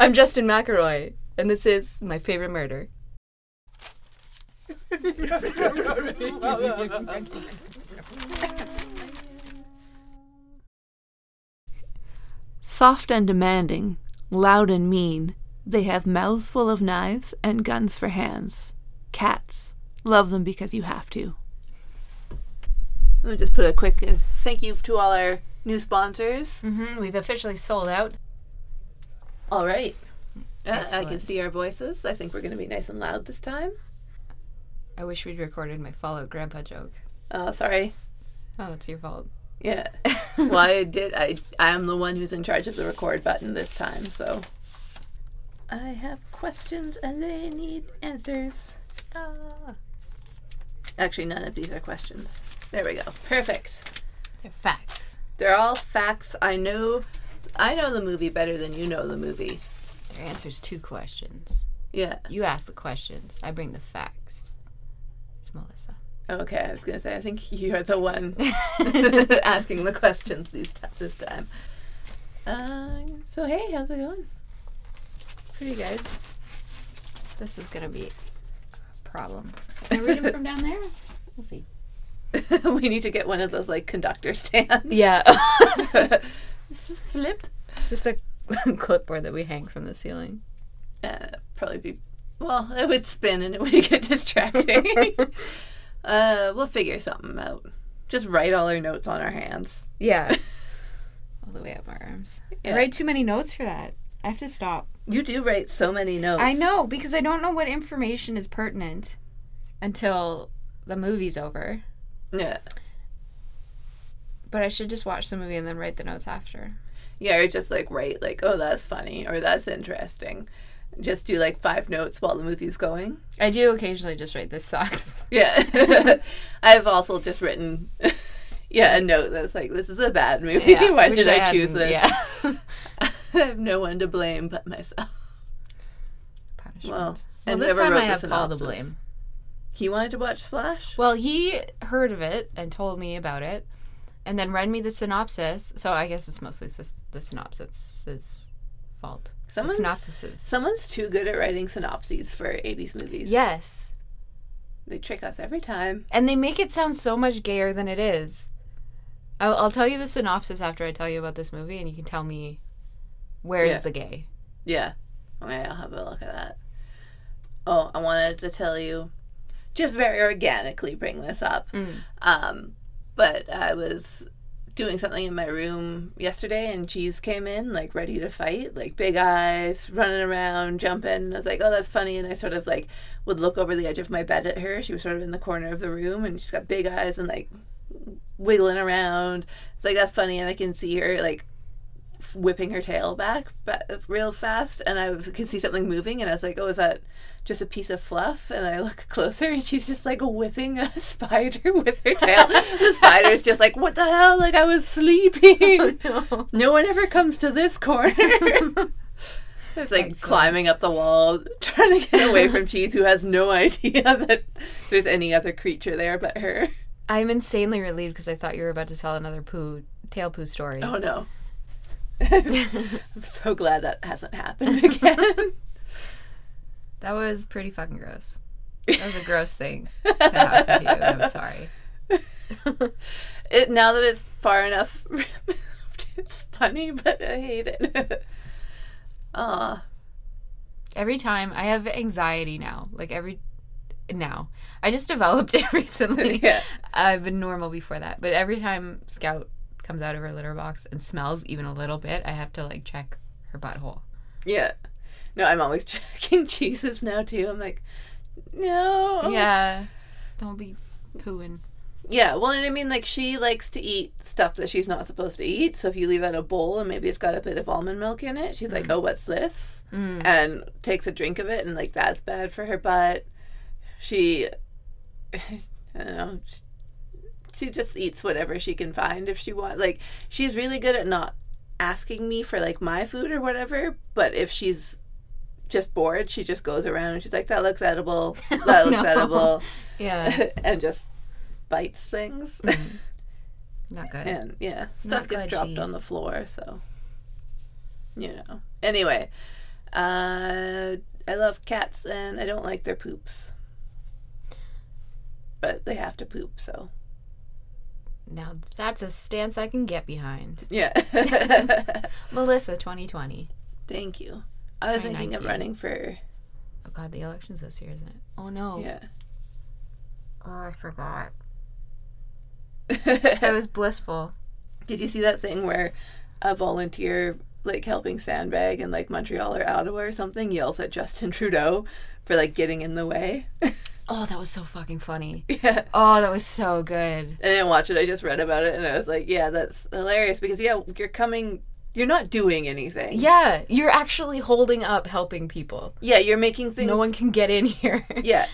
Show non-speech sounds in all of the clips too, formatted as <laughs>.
I'm Justin McElroy, and this is my favorite murder. Soft and demanding, loud and mean, they have mouths full of knives and guns for hands. Cats. Love them because you have to. Let me just put a quick uh, thank you to all our new sponsors. Mm-hmm. We've officially sold out. All right. Uh, I can see our voices. I think we're going to be nice and loud this time. I wish we'd recorded my Fallout Grandpa joke. Oh, sorry. Oh, it's your fault. Yeah. <laughs> well, I did. I I am the one who's in charge of the record button this time, so. I have questions and they need answers. Ah, Actually, none of these are questions. There we go. Perfect. they're facts. They're all facts. I know. I know the movie better than you know the movie. Their answer's two questions. Yeah. You ask the questions. I bring the facts. It's Melissa. Okay, I was gonna say. I think <laughs> you're the one <laughs> <laughs> asking the questions these t- this time. Uh, so hey, how's it going? Pretty good. This is gonna be a problem. Can I read them from down there? We'll see. we need to get one of those like conductor stands. Yeah. Flip. Just a <laughs> clipboard that we hang from the ceiling. Uh, probably be. Well, it would spin and it would <laughs> get distracting. <laughs> uh, we'll figure something out. Just write all our notes on our hands. Yeah. All the way up our arms. Yeah. I write too many notes for that. I have to stop. You do write so many notes. I know because I don't know what information is pertinent until the movie's over. Yeah. But I should just watch the movie and then write the notes after. Yeah, or just like write like, oh, that's funny or that's interesting. Just do like five notes while the movie's going. I do occasionally just write this sucks. <laughs> Yeah. <laughs> I've also just written, <laughs> yeah, a note that's like, this is a bad movie. Yeah, Why did I, choose this? Yeah. I have no one to blame but myself. Punishment. Well, Well, this time I the have Paul to blame. He wanted to watch Splash? Well, he heard of it and told me about it, and then read me the synopsis. So I guess it's mostly the synopsis's fault. Someone's- synopsises. Someone's too good at writing synopses for 80s movies. Yes, They trick us every time. and they make it sound so much gayer than it is. I'll, I'll tell you the synopsis after I tell you about this movie, and you can tell me where's Yeah. the gay. Yeah. Okay, I'll have a look at that. Oh, I wanted to tell you, just very organically bring this up. Mm. Um, but I was doing something in my room yesterday, and Cheese came in, like ready to fight, like big eyes, running around, jumping. And I was like, oh, that's funny. And I sort of like would look over the edge of my bed at her. She was sort of in the corner of the room, and she's got big eyes and like wiggling around. It's like, that's funny. And I can see her like whipping her tail back ba- real fast and I was- could see something moving and I was like, oh, is that just a piece of fluff? And I look <laughs> closer and she's just like whipping a <laughs> spider with her tail. <laughs> the spider's just like, what the hell? Like I was sleeping. Oh, no. no one ever comes to this corner. It's like climbing up the wall, trying to get away from Cheese, who has no idea that there's any other creature there but her. I'm insanely relieved because I thought you were about to tell another poo tail poo story. Oh no. <laughs> I'm so glad that hasn't happened again. <laughs> That was pretty fucking gross. That was a gross thing <laughs> that happened to you. I'm sorry. it now that it's far enough removed, it's funny, but I hate it. Aw. Every time I have anxiety now, like every now, I just developed it recently. Yeah. I've been normal before that, but every time Scout comes out of her litter box and smells even a little bit, I have to like check her butthole. Yeah. No, I'm always <laughs> checking cheeses now too. I'm like, no. Yeah, don't be pooing. Yeah, well, and I mean, like, she likes to eat stuff that she's not supposed to eat. So if you leave out a bowl and maybe it's got a bit of almond milk in it, she's like, oh, what's this? Mm. And takes a drink of it, and, like, that's bad for her butt. She, <laughs> I don't know, she, just eats whatever she can find if she wants. Like, she's really good at not asking me for, like, my food or whatever, but if she's just bored, she just goes around and she's like, that looks edible, <laughs> that looks no. edible, <laughs> Yeah, <laughs> and just bites things. not good. and yeah, stuff Not gets good dropped cheese. on the floor, so you know. Anyway, Uh, I love cats and I don't like their poops. But they have to poop, so. Now that's a stance I can get behind. Yeah. <laughs> Melissa 2020. Thank you. I was thinking of running for. Oh god, the election's this year, isn't it? Oh no. Yeah. Oh, I forgot. <laughs> It was blissful. Did you see that thing where a volunteer, like helping sandbag in like Montreal or Ottawa or something, yells at Justin Trudeau for like getting in the way? <laughs> Oh, that was so fucking funny. <laughs> yeah. Oh, that was so good. I didn't watch it. I just read about it, and I was like, "Yeah, that's hilarious." Because yeah, you're coming. You're not doing anything. Yeah, you're actually holding up helping people. Yeah, you're making things. No one can get in here. <laughs> Yeah.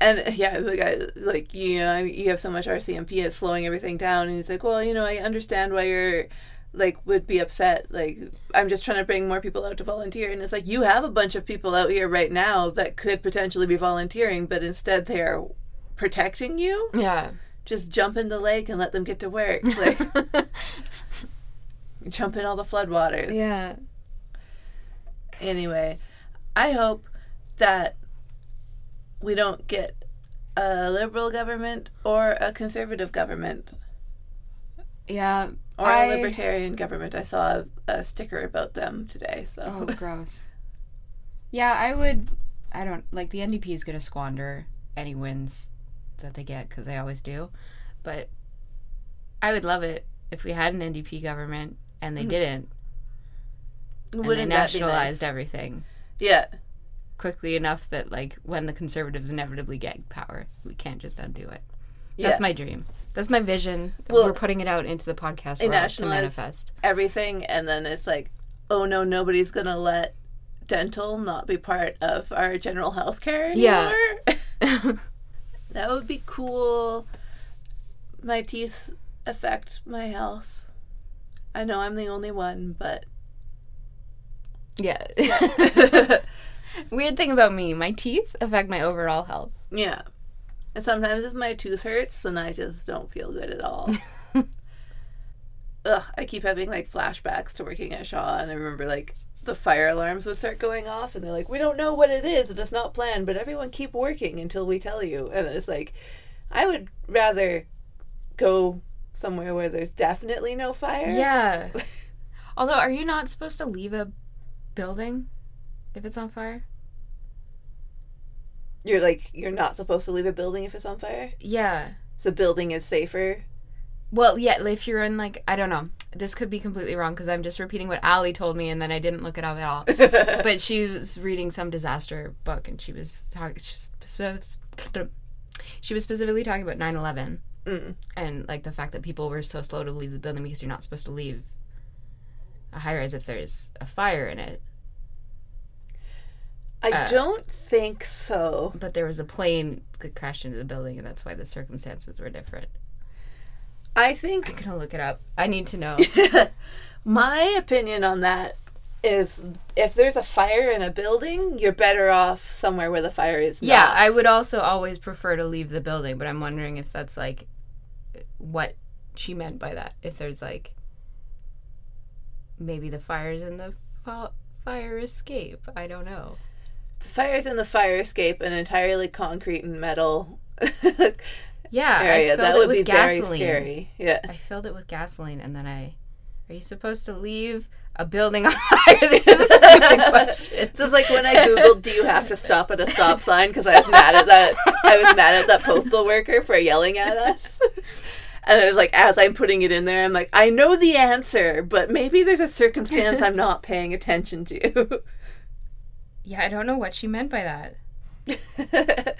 And yeah, the guy like you know you have so much RCMP, it's slowing everything down, and he's like, "Well, you know, I understand why you're." Like would be upset like i'm just trying to bring more people out to volunteer and it's like you have a bunch of people out here right now that could potentially be volunteering but instead they're protecting you yeah. just jump in the lake and let them get to work <laughs> like jump in all the floodwaters yeah. anyway i hope that we don't get a liberal government or a conservative government Yeah. Or I- a libertarian government i saw a, a sticker about them today so Oh, <laughs> gross. Yeah, I would. I don't like the NDP is going to squander any wins that they get because they always do. But I would love it if we had an NDP government and they mm. didn't. Wouldn't they nationalized nice? everything yeah quickly enough that, like, when the conservatives inevitably get power, we can't just undo it. yeah That's my dream. That's my vision. Well, We're putting it out into the podcast world to manifest. everything and then it's like oh no nobody's gonna let dental not be part of our general health care Yeah. anymore <laughs> that would be cool my teeth affect my health i know i'm the only one but yeah. <laughs> Weird thing about me, my teeth affect my overall health. yeah and sometimes if my tooth hurts then i just don't feel good at all <laughs> ugh i keep having like flashbacks to working at shaw and i remember like the fire alarms would start going off and they're like we don't know what it is and it's not planned but everyone keep working until we tell you and it's like i would rather go somewhere where there's definitely no fire Yeah. <laughs> Although, are you not supposed to leave a building if it's on fire? You're like you're not supposed to leave a building if it's on fire Yeah. so building is safer Well, yeah, if you're in like I don't know. This could be completely wrong because I'm just repeating what Ali told me and then I didn't look it up at all. <laughs> but she was reading some disaster book and she was talking she was specifically talking about 9/11 Mm. and like the fact that people were so slow to leave the building because you're not supposed to leave a high rise if there's a fire in it. I Uh, don't think so But there was a plane that crashed into the building and that's why the circumstances were different. i think I'm gonna look it up. I need to know. <laughs> My opinion on that is if there's a fire in a building, you're better off somewhere where the fire is not. Yeah, I would also always prefer to leave the building, but I'm wondering if that's like what she meant by that. If there's like maybe the fire's in the fire escape. I don't know. The fire's in the fire escape, an entirely concrete and metal <laughs> Yeah, area. I filled That it would with be very gasoline. scary. Yeah. I filled it with gasoline and then I. Are you supposed to leave a building <laughs> on fire? This is a stupid <laughs> question. This is like when I googled, "Do you have to stop at a stop sign?" Because I was mad at that. I was mad at that postal worker for yelling at us. And I was like, as I'm putting it in there, I'm like, I know the answer, but maybe there's a circumstance I'm not paying attention to. Yeah, I don't know what she meant by that. <laughs>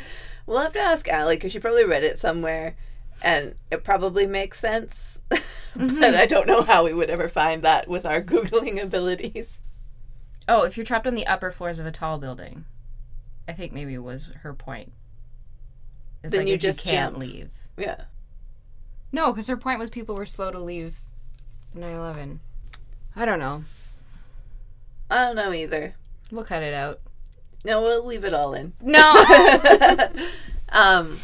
we'll have to ask Allie because she probably read it somewhere, and it probably makes sense. <laughs> Mm-hmm. but I don't know how we would ever find that with our <laughs> googling abilities. Oh, if you're trapped on the upper floors of a tall building, I think maybe it was her point. It's Then like you just you can't jump. leave. Yeah. No, because her point was people were slow to leave 9/11. I don't know. I don't know either. We'll cut it out. No, we'll leave it all in. No. <laughs> um.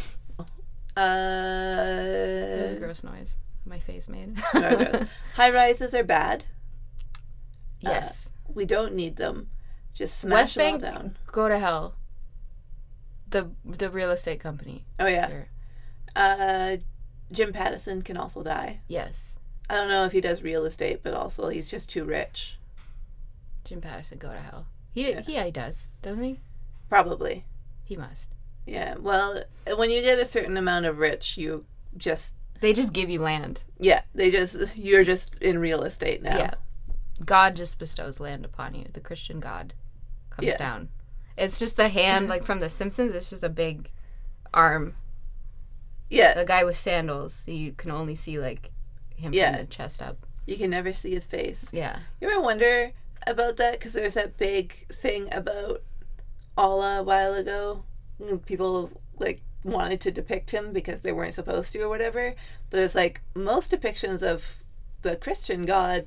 It was a Uh. gross noise my face made. <laughs> gross. <laughs> High rises are bad. yes. We don't need them. Just smash West them all down. go to hell. The the real estate company. Oh yeah. here. Uh, Jim Pattison can also die. Yes. I don't know if he does real estate, but also he's just too rich. Jim Pattison, go to hell. He Yeah. he does, doesn't he? Probably. He must. Yeah. Well, when you get a certain amount of rich, you just They just give you land. yeah, they just you're just in real estate now. Yeah. God just bestows land upon you. The Christian God comes Yeah. down. It's just the hand, like from The Simpsons. It's just a big arm. Yeah. A guy with sandals. You can only see like him Yeah. from the chest up. You can never see his face. Yeah. You ever wonder about that? Because there was that big thing about Allah a while ago. People like wanted to depict him because they weren't supposed to or whatever. But it's like most depictions of the Christian God,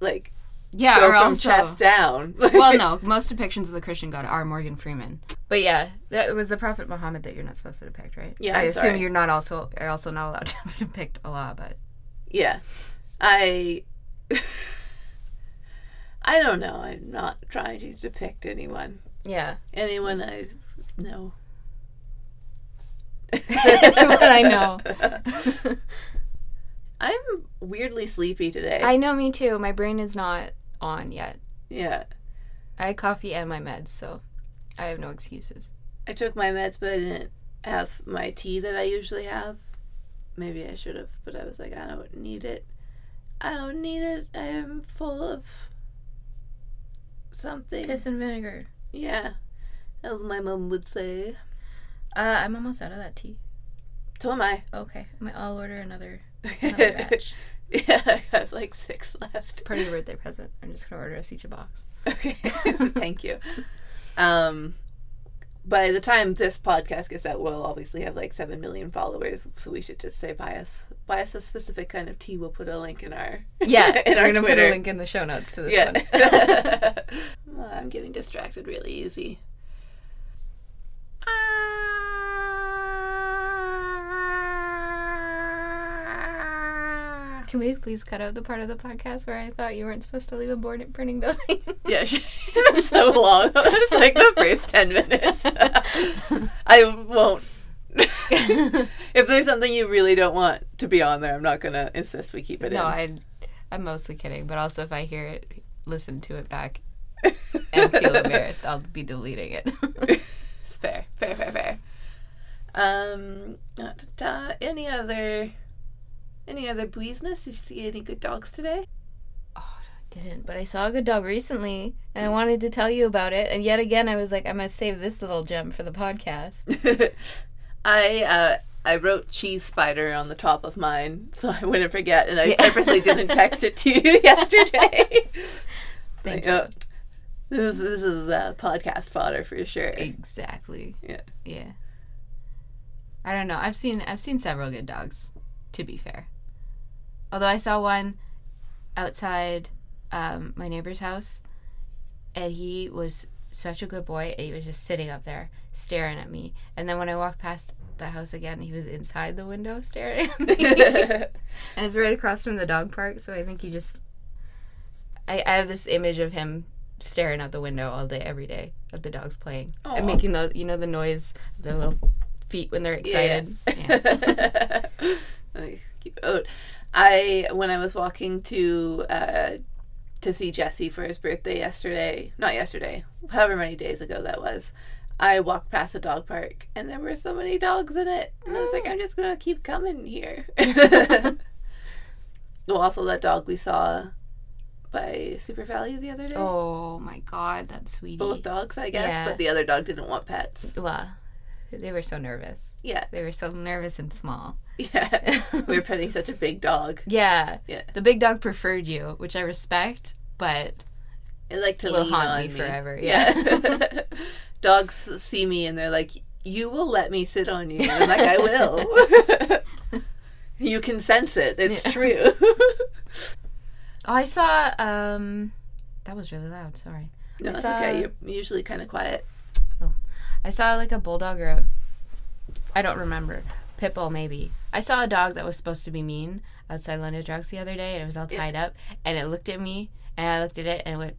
like Yeah. go from also, chest down. <laughs> well, no. Most depictions of the Christian God are Morgan Freeman. But yeah, that was the Prophet Muhammad that you're not supposed to depict, right? Yeah, I I'm assume sorry. you're not also are also not allowed <laughs> to depict Allah, but Yeah. I <laughs> I don't know. I'm not trying to depict anyone. yeah. Anyone I know. <laughs> Everyone I know. <laughs> I'm weirdly sleepy today. I know, me too. My brain is not on yet. yeah. I had coffee and my meds, so I have no excuses. I took my meds but I didn't have my tea that I usually have. Maybe I should have, but I was like, I don't need it. I don't need it. I am full of something. Piss and vinegar. Yeah. As my mom would say. Uh, I'm almost out of that tea. So am I. Okay, I'll order another another <laughs> batch. Yeah, I have like six left. Part of your birthday present. I'm just gonna order us each a box. Okay, <laughs> thank you. Um, by the time this podcast gets out, we'll obviously have like seven million followers. So we should just say buy us, buy us a specific kind of tea. We'll put a link in our <laughs> Yeah, in we're our Twitter. put a link in the show notes to this yeah. one. <laughs> <laughs> Well, I'm getting distracted really easy. Can we please cut out the part of the podcast where I thought you weren't supposed to leave a board at burning building? <laughs> Yeah, it's so long. It's like the first 10 minutes. <laughs> I won't. <laughs> if there's something you really don't want to be on there, I'm not going to insist we keep it no, in. I, I'm mostly kidding. But also, if I hear it, listen to it back, and feel embarrassed, I'll be deleting it. It's fair, fair, fair, fair. Um, da, da, da. any other, any other business? Did you see any good dogs today? Oh, no, I didn't, but I saw a good dog recently, and I wanted to tell you about it. And yet again, I was like, I'm gonna save this little gem for the podcast. <laughs> I uh, I wrote cheese spider on the top of mine so I wouldn't forget, and I Yeah. purposely didn't text it to you <laughs> yesterday. Thank Like, you. oh, this is this is uh, podcast fodder for sure. Exactly. Yeah. Yeah. I don't know. I've seen I've seen several good dogs, to be fair. Although I saw one outside um, my neighbor's house, and he was such a good boy. and He was just sitting up there staring at me. And then when I walked past the house again, he was inside the window staring at me. <laughs> and it's right across from the dog park, so I think he just. I, I have this image of him staring out the window all day, every day, of the dogs playing Aw. and making the you know the noise, the little feet when they're excited. Yeah. <laughs> Like, keep it out. I when I was walking to uh, to see Jesse for his birthday yesterday, not yesterday, however many days ago that was. I walked past a dog park and there were so many dogs in it, and I was like, I'm just gonna keep coming here. <laughs> well, also that dog we saw by Super Value the other day. Oh my god, that sweetie. Both dogs, I guess, Yeah. but the other dog didn't want pets. Well, they were so nervous. Yeah, They were so nervous and small. yeah. <laughs> we were petting such a big dog. Yeah. Yeah. The big dog preferred you, which I respect, but It like to Will haunt on me forever, Yeah. <laughs> Dogs see me and they're like, "You will let me sit on you." I'm like, "I will." <laughs> you can sense it. It's Yeah. true. oh, I saw um that was really loud, sorry. no, I it's saw- okay. You're usually kind of quiet. Oh, I saw like a bulldog or a I don't remember. Pitbull, maybe. I saw a dog that was supposed to be mean outside London Drugs the other day and it was all tied up and it looked at me and I looked at it and it went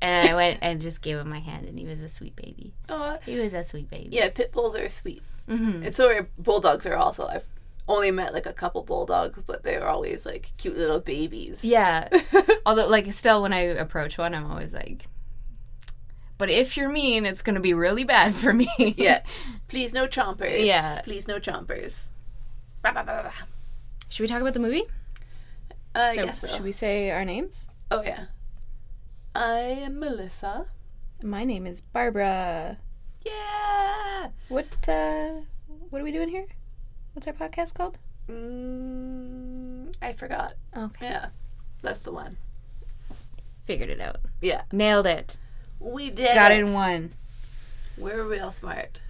and I went and just gave him my hand, and he was a sweet baby. Oh, He was a sweet baby. yeah, pit bulls are sweet. mm-hmm. And so are bulldogs are also. I've only met like a couple bulldogs, but they're always like cute little babies. Yeah. <laughs> Although, like, still, when I approach one, I'm always like, but if you're mean, it's going to be really bad for me. <laughs> yeah. <laughs> Please no chompers. Yeah. Please no chompers. Bah, bah, bah. Should we talk about the movie? Uh, I So, guess so. Should we say our names? Oh yeah. I am Melissa. My name is Barbara. Yeah. What, uh, what are we doing here? What's our podcast called? Mm, I forgot. Okay. Yeah. That's the one. Figured it out. Yeah. Nailed it. We did. Got it in one. We're real smart.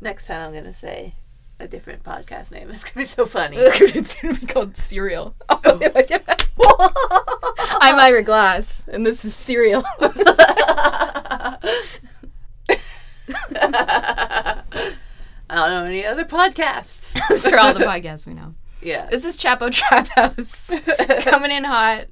Next time I'm gonna say a different podcast name. <laughs> It's gonna be so funny. <laughs> it's to be called Serial. <laughs> Oh, oh. I'm Ira Glass, and this is Serial. I don't know any other podcasts. Those are all the podcasts we know. Yeah. This is Chapo Trap House. Coming in hot.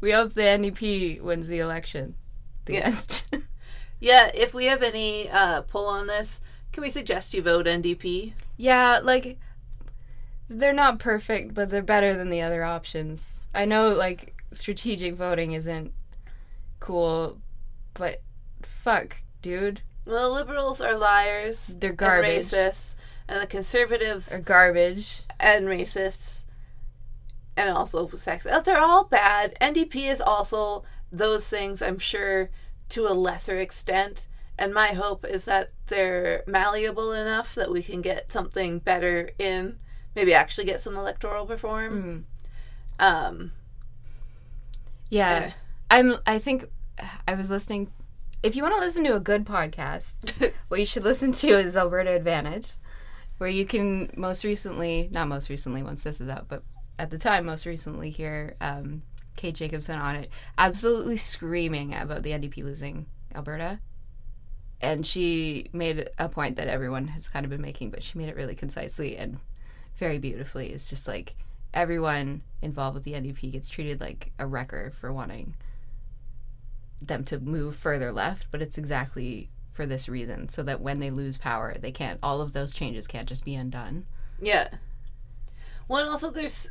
We hope the NDP wins the election. <laughs> The Yeah. end. <laughs> <laughs> Yeah, if we have any uh, pull on this, can we suggest you vote NDP? yeah, like they're not perfect, but they're better than the other options. I know like strategic voting isn't cool, but fuck, dude. Well, the liberals are liars. They're and garbage. racists, and the conservatives are garbage. and racists, and also sexist. They're all bad. NDP is also those things, I'm sure, to a lesser extent. And my hope is that they're malleable enough that we can get something better in, maybe actually get some electoral reform. Mm. Um, Yeah. I'm I think <sighs> I was listening if you want to listen to a good podcast, <laughs> what you should listen to is Alberta Advantage, where you can most recently, not most recently once this is out, but at the time most recently hear um, Kate Jacobson on it, absolutely screaming about the NDP losing Alberta. And she made a point that everyone has kind of been making, but she made it really concisely and very beautifully. It's just like everyone involved with the NDP gets treated like a wrecker for wanting them to move further left, but it's exactly for this reason, so that when they lose power, they can't. All of those changes can't just be undone. Yeah. Well, and also there's,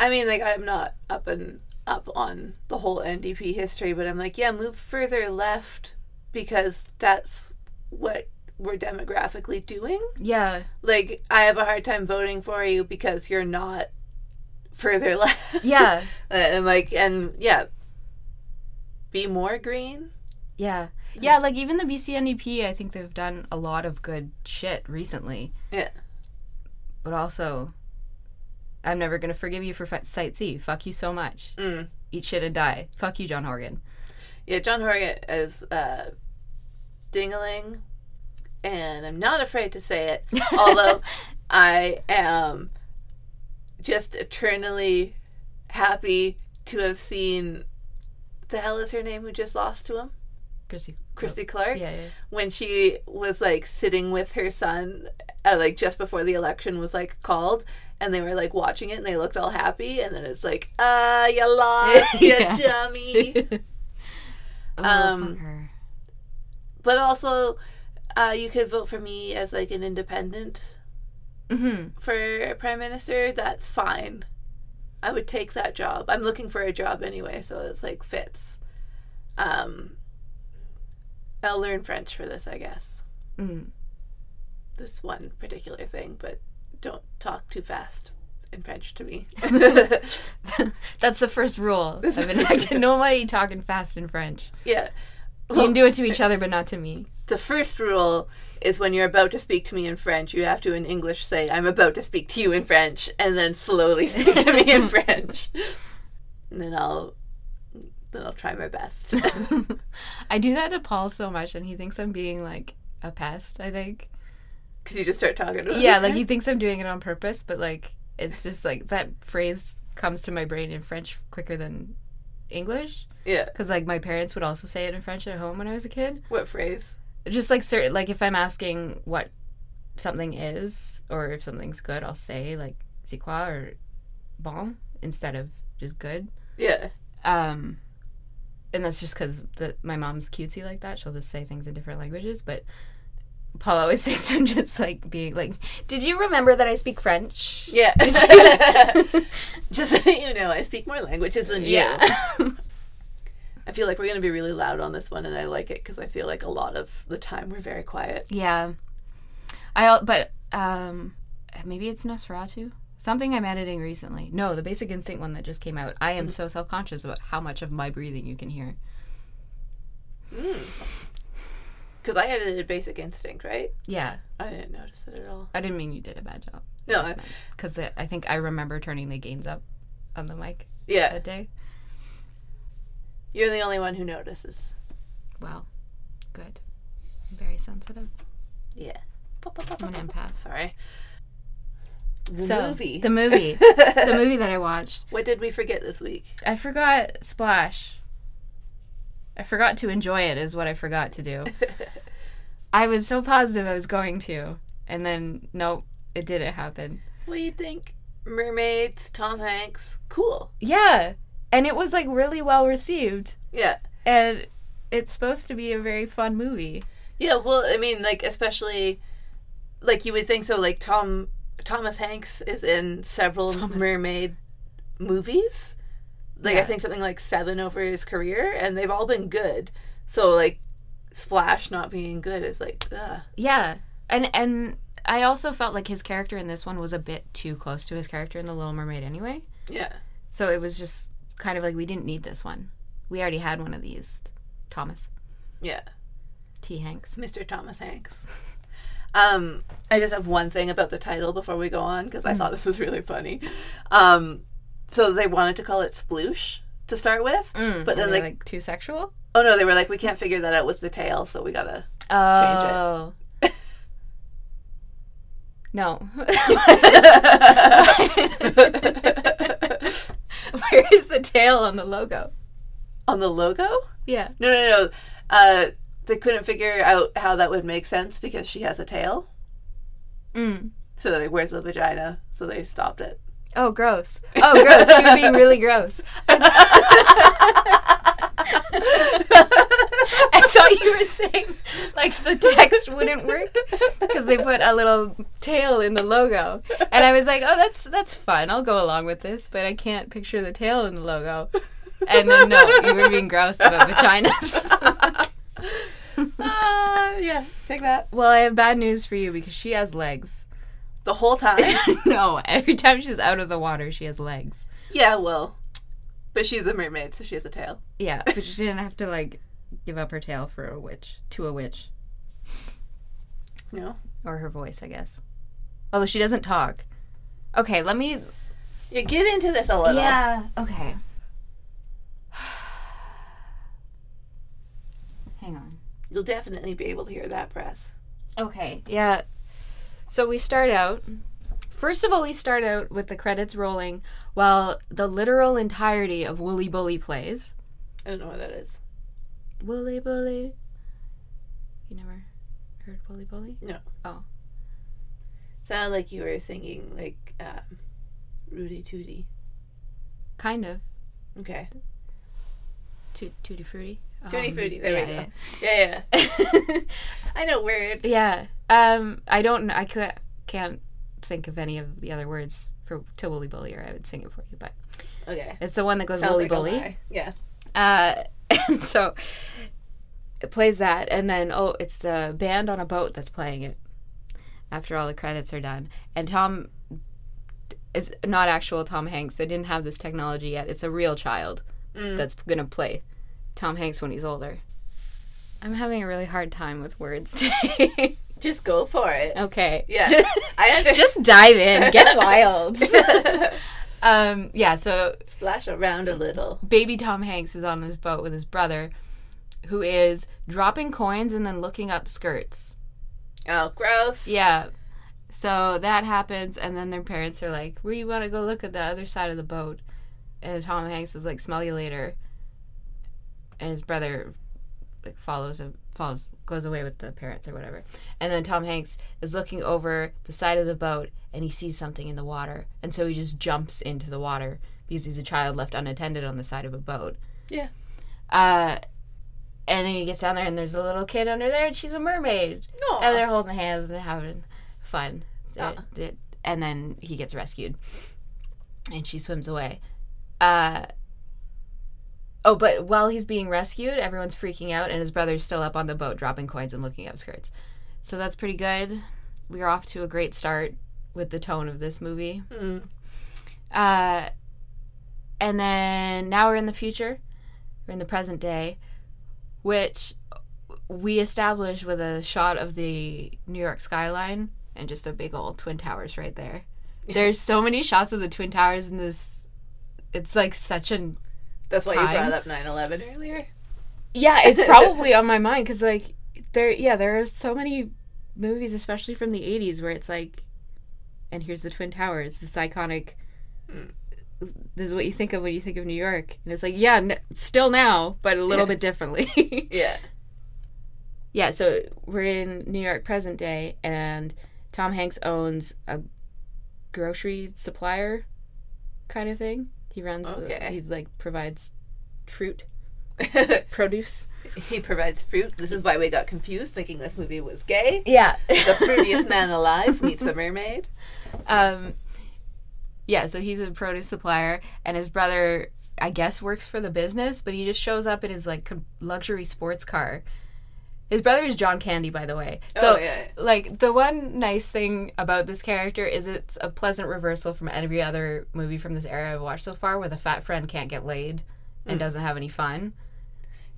I mean, like I'm not up and up on the whole NDP history, but I'm like, yeah, move further left because that's what we're demographically doing. Yeah, Like I have a hard time voting for you because you're not further <laughs> left. yeah, <laughs> uh, and like, and yeah, be more green. yeah, yeah. Like even the BC NDP, I think they've done a lot of good shit recently, Yeah. but also, I'm never gonna forgive you for fi- Site C. Fuck you so much. Mm. Eat shit and die. Fuck you, John Horgan. Yeah, John Horgan is uh, dingling, and I'm not afraid to say it. <laughs> Although I am just eternally happy to have seen the hell is her name who just lost to him, Christy. Christy Clark, Yeah, yeah. when she was like sitting with her son, uh, like just before the election was like called. And they were like watching it, and they looked all happy. And then it's like, ah, you <laughs> lost, you chummy. <laughs> oh, Um, but also uh, you could vote for me as like an independent hmm for prime minister that's fine. I would take that job. I'm looking for a job anyway so it's like fits. Um i'll learn french for this i guess. Mm this one particular thing but don't talk too fast in french to me <laughs> That's the first rule I've enacted. <laughs> <laughs> Nobody talking fast in French. yeah You can do it to each other, but not to me. the first rule is when you're about to speak to me in French, you have to in English say, I'm about to speak to you in French, and then slowly speak to me in French. And then I'll then I'll try my best. I do that to Paul so much, and he thinks I'm being like a pest. I think. Because you just start talking. Yeah, like he thinks I'm doing it on purpose, but like it's just like that phrase comes to my brain in French quicker than English. Yeah. Because like my parents would also say it in French at home when I was a kid. What phrase? Just like certain, like if I'm asking what something is or if something's good, I'll say like "c'est quoi" or "bon" instead of just good. Yeah. Um, and that's just because my mom's cutesy like that. She'll just say things in different languages. But Paul always <laughs> thinks I'm just like being like, "Did you remember that I speak French?" Yeah. <laughs> <laughs> just so you know, I speak more languages than you. Yeah. I feel like we're gonna be really loud on this one, and I like it because I feel like a lot of the time we're very quiet. yeah. I but um maybe it's Nosferatu. Something I'm editing recently. No, the Basic Instinct one that just came out. I am so self conscious about how much of my breathing you can hear. Because I edited Basic Instinct, right? Yeah, I didn't notice it at all. I didn't mean you did a bad job. No, because I think I remember turning the gains up on the mic Yeah, that day. you're the only one who notices. Well, good. I'm very sensitive. Yeah. I'm an empath. Sorry. The so, movie. The movie. <laughs> the movie that I watched. What did we forget this week? I forgot Splash. I forgot to enjoy it, is what I forgot to do. <laughs> I was so positive I was going to, and then nope, it didn't happen. What do you think? Mermaids, Tom Hanks, cool. Yeah, and it was like really well received, Yeah. and it's supposed to be a very fun movie. Yeah, well, I mean, like especially like you would think so like Tom Thomas Hanks is in several Thomas. mermaid movies. Like I think something like 7 over his career and they've all been good. So like Splash not being good is like ugh. Yeah, and and I also felt like his character in this one was a bit too close to his character in The Little Mermaid anyway. Yeah. So it was just kind of like we didn't need this one. We already had one of these. Thomas Yeah. T. Hanks. Mr. Thomas Hanks. <laughs> Um, I just have one thing about the title before we go on because I thought this was really funny. Um, so they wanted to call it Sploosh to start with, Mm, but then they, like, like too sexual. oh no, they were like, we can't figure that out with the tail, so we gotta. Oh. Change it. <laughs> no. <laughs> Where is the tail on the logo? On the logo? Yeah. No, no, no. Uh, they couldn't figure out how that would make sense because she has a tail. Mm. So they, where's the vagina? So they stopped it. Oh, gross. Oh, gross. You're being <laughs> really gross. <laughs> <laughs> I thought you were saying like the text wouldn't work because they put a little tail in the logo, and I was like, "Oh, that's that's fun. I'll go along with this," but I can't picture the tail in the logo. And then no, you were being gross about vaginas. Ah, yeah, take that. well, I have bad news for you because she has legs. The whole time. <laughs> no, every time she's out of the water, she has legs. yeah, well, but she's a mermaid, so she has a tail. Yeah, but she didn't have to like give up her tail for a witch to a witch No. or her voice, I guess. Although she doesn't talk. Okay, let me. You get into this a little. Yeah. Okay. <sighs> Hang on. You'll definitely be able to hear that breath. Okay. Yeah. So we start out. First of all, we start out with the credits rolling while the literal entirety of Woolly Bully plays. I don't know what that is. Woolly Bully. You never heard Woolly Bully? No. Oh. Sounded like you were singing like um, Rudy Tooty. Kind of. Okay. Tutti Frutti. Tutti Um, Frutti. There we go. Yeah, yeah. <laughs> <laughs> I know words. Yeah. Um, I don't. I could, can't think of any of the other words for to Woolly Bully, or I would sing it for you. But Okay. it's the one that goes Sounds Woolly like Bully. Yeah. Uh, <laughs> and so it plays that, and then oh, it's the band on a boat that's playing it after all the credits are done. And Tom, it's not actual Tom Hanks. They didn't have this technology yet. It's a real child Mm. that's gonna play Tom Hanks when he's older. I'm having a really hard time with words <laughs> today. Just go for it. okay. Yeah. Just, I understand. just dive in. Get <laughs> wild. <laughs> um, yeah, so Splash around a little. baby Tom Hanks is on this boat with his brother, who is dropping coins and then looking up skirts. Oh, gross. Yeah. So that happens, and then their parents are like, "Where you want to go look at the other side of the boat?" And Tom Hanks is like, "Smell you later." And his brother like follows him, follows, goes away with the parents or whatever. And then Tom Hanks is looking over the side of the boat, and he sees something in the water, and so he just jumps into the water because he's a child left unattended on the side of a boat. Yeah. Uh, and then he gets down there, and there's a little kid under there, and she's a mermaid, and they're holding hands and having fun. Aw. Uh, th- and then he gets rescued, and she swims away. Uh, oh, but while he's being rescued, everyone's freaking out, and his brother's still up on the boat, dropping coins and looking up skirts. So that's pretty good. We are off to a great start with the tone of this movie. Mm. Uh, and then now we're in the future. We're in the present day, which we establish with a shot of the New York skyline and just a big old twin towers right there. There's so many shots of the twin towers in this. It's like such an That's why Time. you brought up 9/11 earlier. yeah. <laughs> It's probably on my mind because like there yeah there are so many movies, especially from the '80s, where it's like, and here's the twin towers, this iconic. Hmm. This is what you think of when you think of New York, and it's like yeah, n- still now, but a little Yeah. bit differently. <laughs> Yeah. yeah, so we're in New York present day, and Tom Hanks owns a grocery supplier kind of thing. He runs, uh, Okay. he like provides fruit, <laughs> produce. he provides fruit. This is why we got confused, thinking this movie was gay. Yeah, The fruitiest man <laughs> alive meets a mermaid. um, yeah, so he's a produce supplier, and his brother, I guess, works for the business, but he just shows up in his like luxury sports car. His brother is John Candy, by the way. So, Oh, yeah. like, the one nice thing about this character is it's a pleasant reversal from every other movie from this era I've watched so far, where the fat friend can't get laid and doesn't have any fun.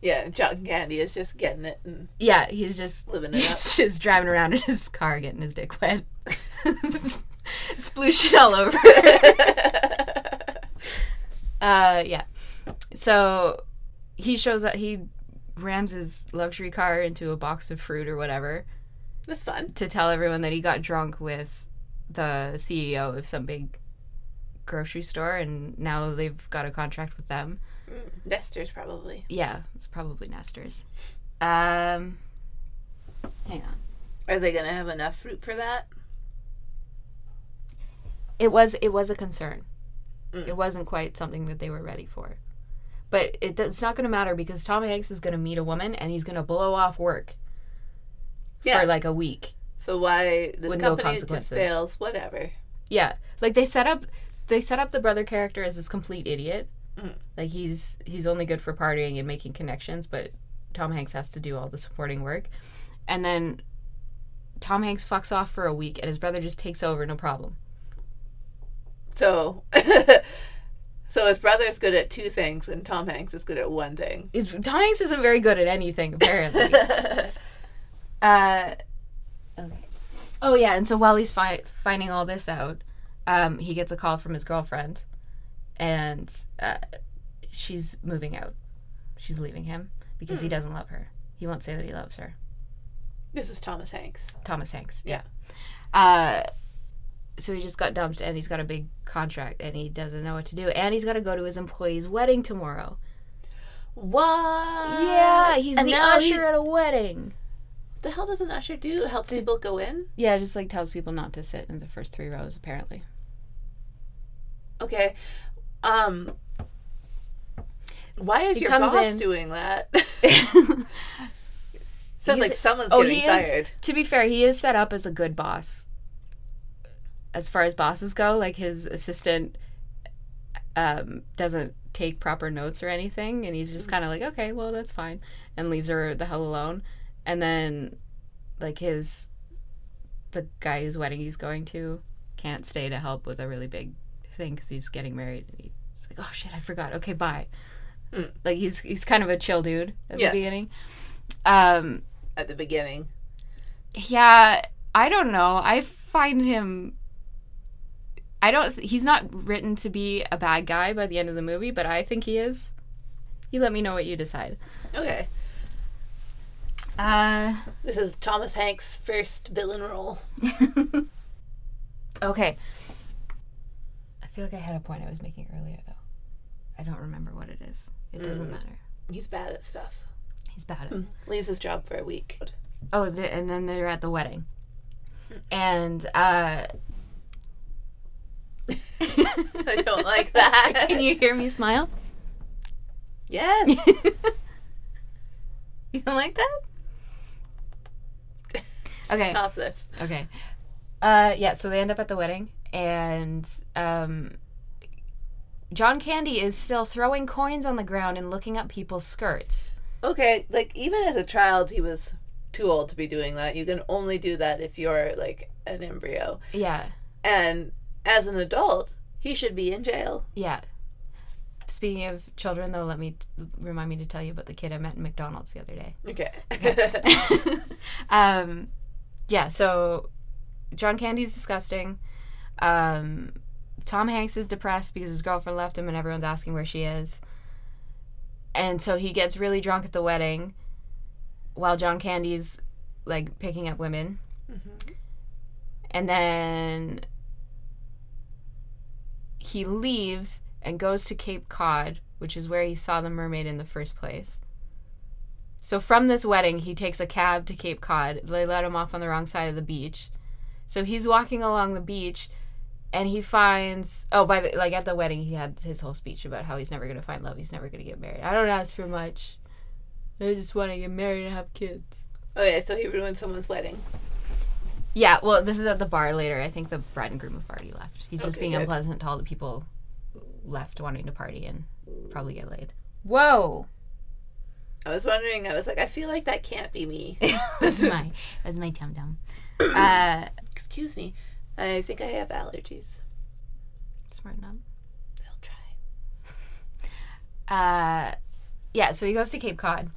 Yeah, John Candy is just getting it and Yeah, he's just Living it he's <laughs> just driving around in his car, getting his dick wet, <laughs> splooshing all over. <laughs> uh, yeah. So he shows up. He rams his luxury car into a box of fruit or whatever That's fun. to tell everyone that he got drunk with the CEO of some big grocery store, and now they've got a contract with them. Nester's probably. Yeah, it's probably Nester's. Um, hang on. Are they gonna have enough fruit for that? It was it was a concern. Mm. It wasn't quite something that they were ready for. But it, it's not going to matter because Tom Hanks is going to meet a woman and he's going to blow off work Yeah. for like a week. So why this With no company just fails? Whatever. Yeah, like they set up they set up the brother character as this complete idiot. Mm. Like he's he's only good for partying and making connections, but Tom Hanks has to do all the supporting work. And then Tom Hanks fucks off for a week and his brother just takes over no problem. So, <laughs> so his brother's good at two things, and Tom Hanks is good at one thing. Is Tom Hanks isn't very good at anything apparently. <laughs> Uh, okay. Oh yeah, and so while he's fi- finding all this out, um, he gets a call from his girlfriend, and uh, she's moving out. She's leaving him because he doesn't love her. He won't say that he loves her. this is Thomas Hanks. Thomas Hanks. Yeah. Uh, so he just got dumped, and he's got a big contract, and he doesn't know what to do, and he's got to go to his employee's wedding tomorrow. What? Yeah, he's and the now he- usher at a wedding. What the hell does an usher do? Helps people go in? Yeah, just like tells people not to sit in the first three rows, apparently. Okay. Um. Why is He your boss in- doing that? <laughs> <laughs> Sounds He's- like someone's oh, getting he is- fired. to be fair, he is set up as a good boss. As far as bosses go, like his assistant um, doesn't take proper notes or anything, and he's just kind of like, okay, well, that's fine, and leaves her the hell alone. And then, like his, the guy whose wedding he's going to can't stay to help with a really big thing because he's getting married. And he's like, oh shit, I forgot. Okay, bye. Mm. Like he's he's kind of a chill dude at Yeah. the beginning. Um, At the beginning. yeah, I don't know. I find him. I don't. He's not written to be a bad guy by the end of the movie, but I think he is. You let me know what you decide. Okay. Uh, This is Thomas Hanks' first villain role. <laughs> okay. I feel like I had a point I was making earlier, though. I don't remember what it is. It doesn't Mm. matter. He's bad at stuff. He's bad at it. Leaves his job for a week. Oh, the, and then they're at the wedding, and uh, <laughs> I don't like that. can you hear me smile? Yes. <laughs> You don't like that? Okay. Stop this. Okay. Uh, yeah, so they end up at the wedding, and um, John Candy is still throwing coins on the ground and looking up people's skirts. Okay, like even as a child, he was too old to be doing that. You can only do that if you're like an embryo. Yeah, And as an adult, he should be in jail. yeah. Speaking of children, though, let me remind me to tell you about the kid I met in McDonald's the other day. Okay. <laughs> um, yeah, so John Candy's disgusting. Um, Tom Hanks is depressed because his girlfriend left him and everyone's asking where she is. And so he gets really drunk at the wedding while John Candy's like picking up women. And then he leaves and goes to Cape Cod, which is where he saw the mermaid in the first place. So from this wedding, he takes a cab to Cape Cod. They let him off on the wrong side of the beach. So he's walking along the beach and he finds oh by the like at the wedding he had his whole speech about how he's never going to find love, he's never going to get married. I don't ask for much. I just want to get married and have kids. Oh yeah, so he ruined someone's wedding. Yeah, well, this is at the bar later. I think the bride and groom have already left. He's just Okay, being good. unpleasant to all the people left wanting to party and probably get laid. Whoa. I was wondering. I was like, I feel like that can't be me. <laughs> that's my that's my tum tum. Uh <coughs> Excuse me. I think I have allergies. smarten up. They'll try. <laughs> uh yeah so he goes to cape cod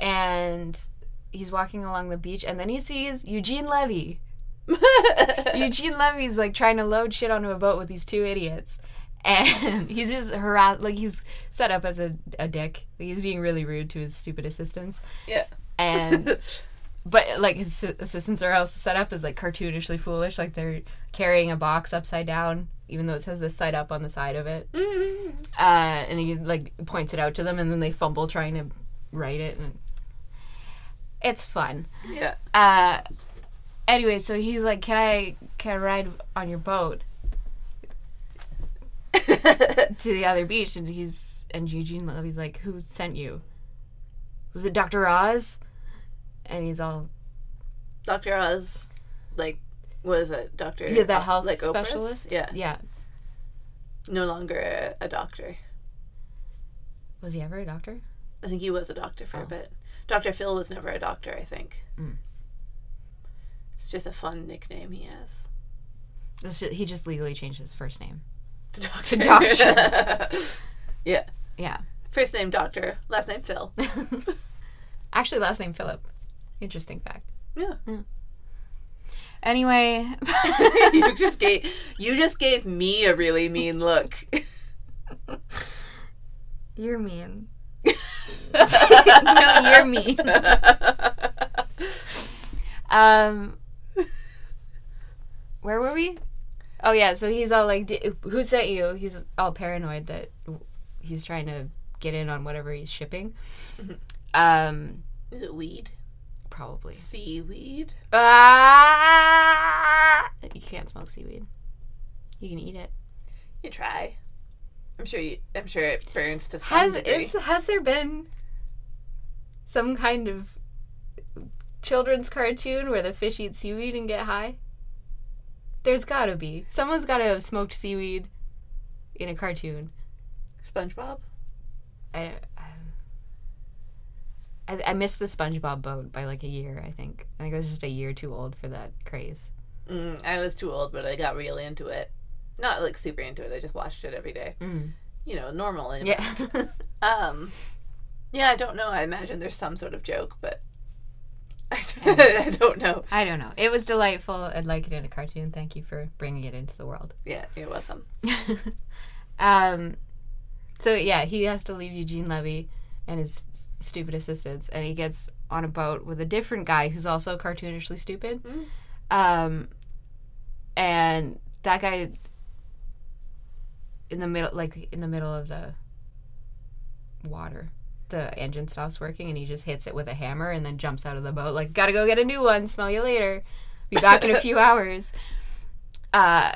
and he's walking along the beach and then he sees eugene levy. <laughs> Eugene levy's like trying to load shit onto a boat with these two idiots. And <laughs> he's just harassed, like he's set up as a, a dick. He's being really rude to his stupid assistants. Yeah. and <laughs> but like his assistants are also set up as like cartoonishly foolish. Like they're carrying a box upside down even though it says this side up on the side of it. Mm. uh, and he like points it out to them, and then they fumble trying to write it, and it's fun. Yeah. Uh, anyway, so he's like, "Can I can I ride on your boat <laughs> to the other beach?" And he's and Eugene Levy's like, "Who sent you? Was it Doctor Oz?" And he's all, Dr. Oz, like, what is it? Doctor? "Yeah, the health like Oprah's? specialist." Yeah. yeah. No longer a, a doctor. Was he ever a doctor? I think he was a doctor for Oh. a bit. Dr. Phil was never a doctor, I think. Mm. It's just a fun nickname he has. He just legally changed his first name. To doctor. doctor. <laughs> yeah. Yeah. First name Doctor, last name Phil. <laughs> Actually, last name Philip. Interesting fact. Yeah. Anyway, <laughs> you just gave you just gave me a really mean look. you're mean. <laughs> no, you're mean. Um, where were we? Oh yeah, so he's all like, "D- "Who sent you?" He's all paranoid that he's trying to get in on whatever he's shipping. Um, Is it weed? probably. Seaweed? Ah! You can't smoke seaweed. You can eat it. You try. I'm sure you I'm sure it burns to some Has degree. is, has there been some kind of children's cartoon where the fish eat seaweed and get high? There's got to be. Someone's got to have smoked seaweed in a cartoon. SpongeBob? I, I I missed the SpongeBob boat by like a year. I think. I think I was just a year too old for that craze. Mm, I was too old, but I got real into it. Not like super into it. I just watched it every day. Mm. You know, normal. Yeah. <laughs> Um. Yeah, I don't know. I imagine there's some sort of joke, but <laughs> I don't know. I don't know. It was delightful. I'd like it in a cartoon. Thank you for bringing it into the world. <laughs> Yeah, you're welcome. um, so yeah, he has to leave Eugene Levy and his stupid assistants, and he gets on a boat with a different guy who's also cartoonishly stupid. Mm. Um, and that guy in the middle, like in the middle of the water, the engine stops working, and he just hits it with a hammer, and then jumps out of the boat, like, "Gotta go get a new one. Smell you later. Be back in a few <laughs> hours." Uh,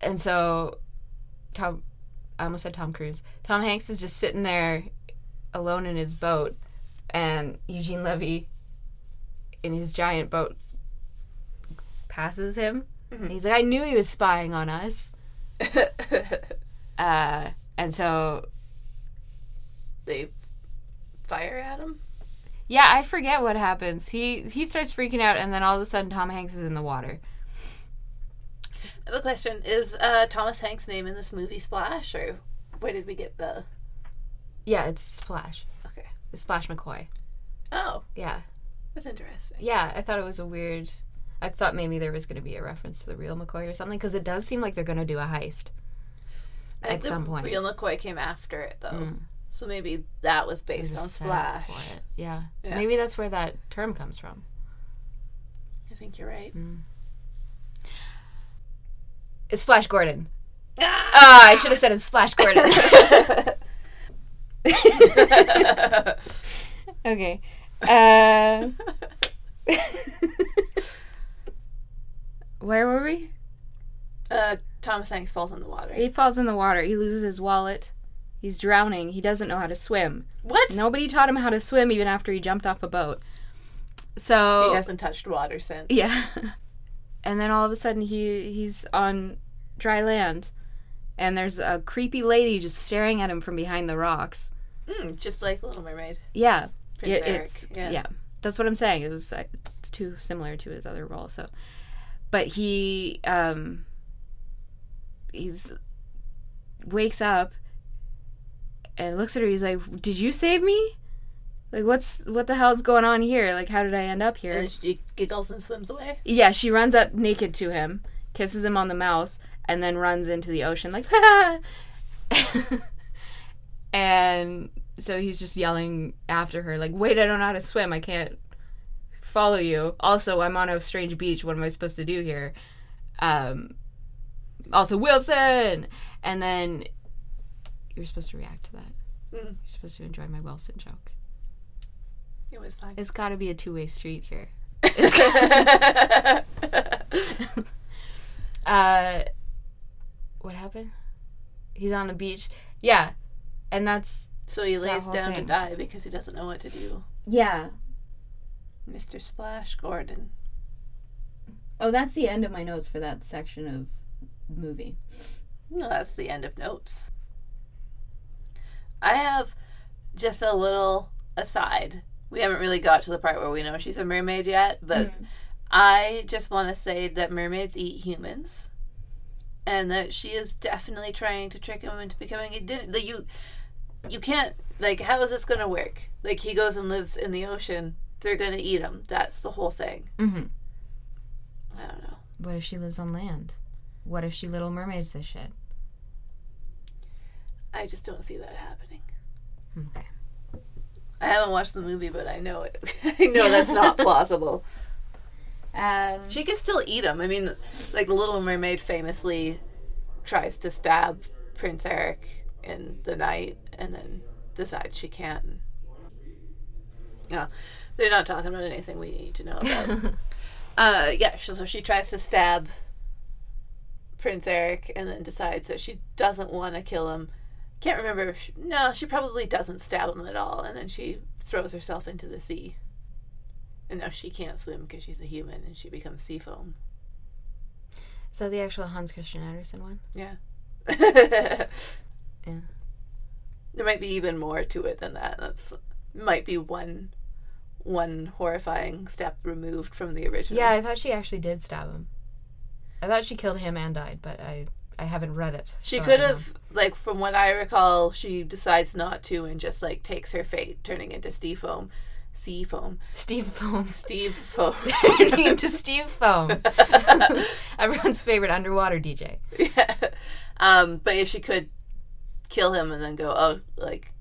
and so Tom, I almost said Tom Cruise. Tom Hanks is just sitting there alone in his boat, and Eugene Levy in his giant boat passes him. And he's like, I knew he was spying on us. <laughs> Uh, and so, they fire at him. yeah, I forget what happens. He he starts freaking out, and then all of a sudden, Tom Hanks is in the water. I have a question: Is uh, Thomas Hanks' name in this movie Splash, or where did we get the? Yeah, it's Splash. Okay. It's Splash McCoy. Oh, Yeah, that's interesting. yeah. I thought it was a weird. I thought maybe there was going to be a reference to the real McCoy or something because it does seem like they're going to do a heist. At some point. real McCoy came after it though, Mm. so maybe that was based a on Splash. Yeah. Yeah. maybe that's where that term comes from. I think you're right. It's Splash Gordon. Ah! Ah, I should have said it's Splash Gordon. <laughs> <laughs> okay. Uh, <laughs> where were we? uh, Thomas Hanks falls in the water. He falls in the water. He loses his wallet. He's drowning. He doesn't know how to swim. What? Nobody taught him how to swim even after he jumped off a boat. So He hasn't touched water since. Yeah. <laughs> And then all of a sudden he he's on dry land and there's a creepy lady just staring at him from behind the rocks. Mm, just like Little Mermaid. Yeah. Prince It- Eric. yeah. yeah. That's what I'm saying. It was uh, it's too similar to his other role. So but he um he's wakes up and looks at her he's like, "Did you save me?" Like what's what the hell's going on here? Like how did I end up here? And she giggles and swims away. Yeah, she runs up naked to him, kisses him on the mouth, and then runs into the ocean like, <laughs> and so he's just yelling after her like, "Wait, I don't know how to swim. I can't follow you. Also, I'm on a strange beach. What am I supposed to do here?" Um, also Wilson, and then you're supposed to react to that. Mm. You're supposed to enjoy my Wilson joke. It was fine. It's got to be a two way street here. <laughs> <laughs> Uh, what happened? He's on the beach. Yeah, and that's so he lays down to die because he doesn't know what to do. yeah. Mr. Splash Gordon. Oh, that's the end of my notes for that section of movie. No, that's the end of notes. I have just a little aside. We haven't really got to the part where we know she's a mermaid yet, but I just want to say that mermaids eat humans, and that she is definitely trying to trick him into becoming a dinner. Like you, you can't like. How is this going to work? Like he goes and lives in the ocean. They're going to eat him. That's the whole thing. Mm-hmm. I don't know. What if she lives on land? What if she Little Mermaids this shit? I just don't see that happening. Okay. I haven't watched the movie, but I know it. <laughs> I know that's not <laughs> plausible. Um, She can still eat them. I mean, like the Little Mermaid famously tries to stab Prince Eric in the night, and then decides she can't. No, they're not talking about anything we need to know about. <laughs> uh, yeah, so so she tries to stab Prince Eric, and then decides that she doesn't want to kill him. Can't remember if she, no, she probably doesn't stab him at all, and then she throws herself into the sea. And now she can't swim because she's a human, and she becomes sea foam. is that the actual Hans Christian Andersen one? Yeah. <laughs> Yeah. There might be even more to it than that. That's might be one one horrifying step removed from the original. Yeah, I thought she actually did stab him. I thought she killed him and died, but I I haven't read it. She so could have like from what I recall, she decides not to and just like takes her fate, turning into Steve Foam. Sea foam. Steve Foam. Steve Foam. <laughs> Turning into <laughs> Steve Foam. <laughs> Everyone's favorite underwater DJ. yeah. Um, but if she could kill him and then go, oh, like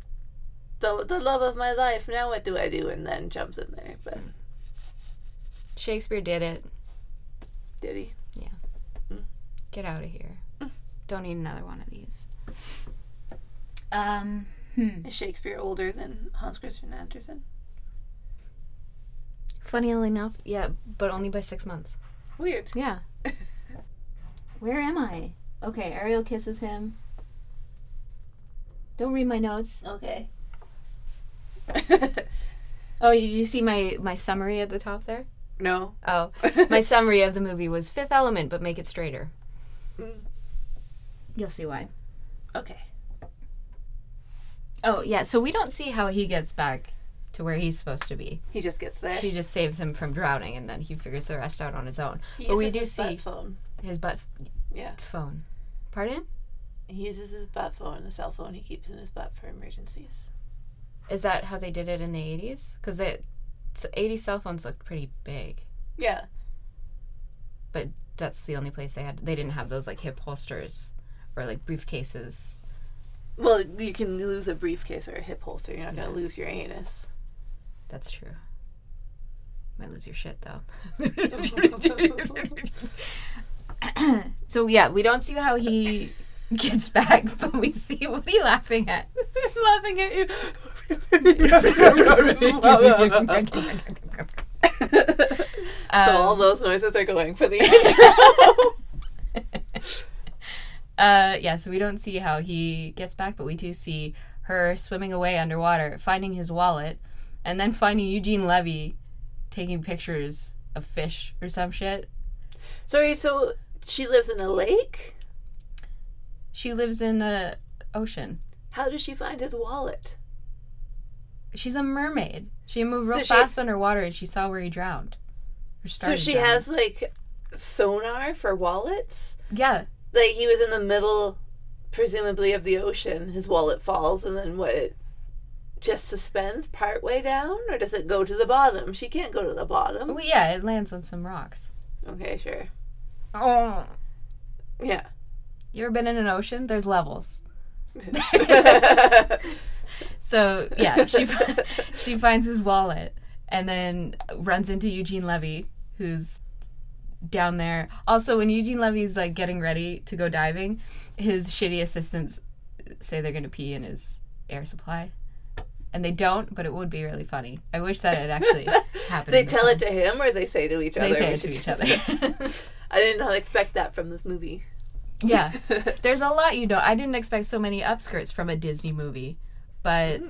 the the love of my life. Now what do I do? And then jumps in there. But Shakespeare did it. did he? Get out of here. Don't need another one of these. Um. Hmm. Is Shakespeare older than Hans Christian Andersen? Funnily enough, yeah, but only by six months. Weird. Yeah. <laughs> Where am I? Okay, Ariel kisses him. Don't read my notes. Okay. <laughs> Oh, did you see my my summary at the top there? No. Oh, <laughs> my summary of the movie was Fifth Element, but make it straighter. You'll see why. Okay. Oh yeah, so we don't see how he gets back to where he's supposed to be. He just gets there. She just saves him from drowning, and then he figures the rest out on his own. He but we do his butt phone. his butt Yeah. phone. Pardon? He uses his butt phone, the cell phone he keeps in his butt for emergencies. Is that how they did it in the eighties? Because the '80s cell phones looked pretty big, Yeah. but that's the only place they had. They didn't have those like hip holsters or like briefcases. Well, you can lose a briefcase or a hip holster. You're not Yeah. going to lose your anus. That's true. Might lose your shit though. <laughs> so yeah, we don't see how he gets back, <laughs> but we see what are you laughing at? <laughs> Laughing at you. <laughs> so all Um, those noises are going for the intro. <laughs> uh, yeah, so we don't see how he gets back, but we do see her swimming away underwater, finding his wallet, and then finding Eugene Levy taking pictures of fish or some shit. Sorry, so she lives in a lake? She lives in the ocean. How does she find his wallet? She's a mermaid. She moved real So she- fast underwater and she saw where he drowned. So she drowning. has like sonar for wallets? Yeah. Like he was in the middle, presumably, of the ocean. His wallet falls, and then what? It just suspends part way down, or does it go to the bottom? She can't go to the bottom. Well, yeah, it lands on some rocks. Okay, sure. Oh. Yeah. You ever been in an ocean? There's levels. <laughs> <laughs> So yeah, she <laughs> she finds his wallet and then runs into Eugene Levy, who's down there. Also, when Eugene Levy's like getting ready to go diving, his shitty assistants say they're gonna pee in his air supply, and they don't. But it would be really funny. I wish that had actually <laughs> happened. they tell it to him, or they say to each other. They say it to each other. <laughs> I did not expect that from this movie. yeah, there's a lot you know. I didn't expect so many upskirts from a Disney movie, but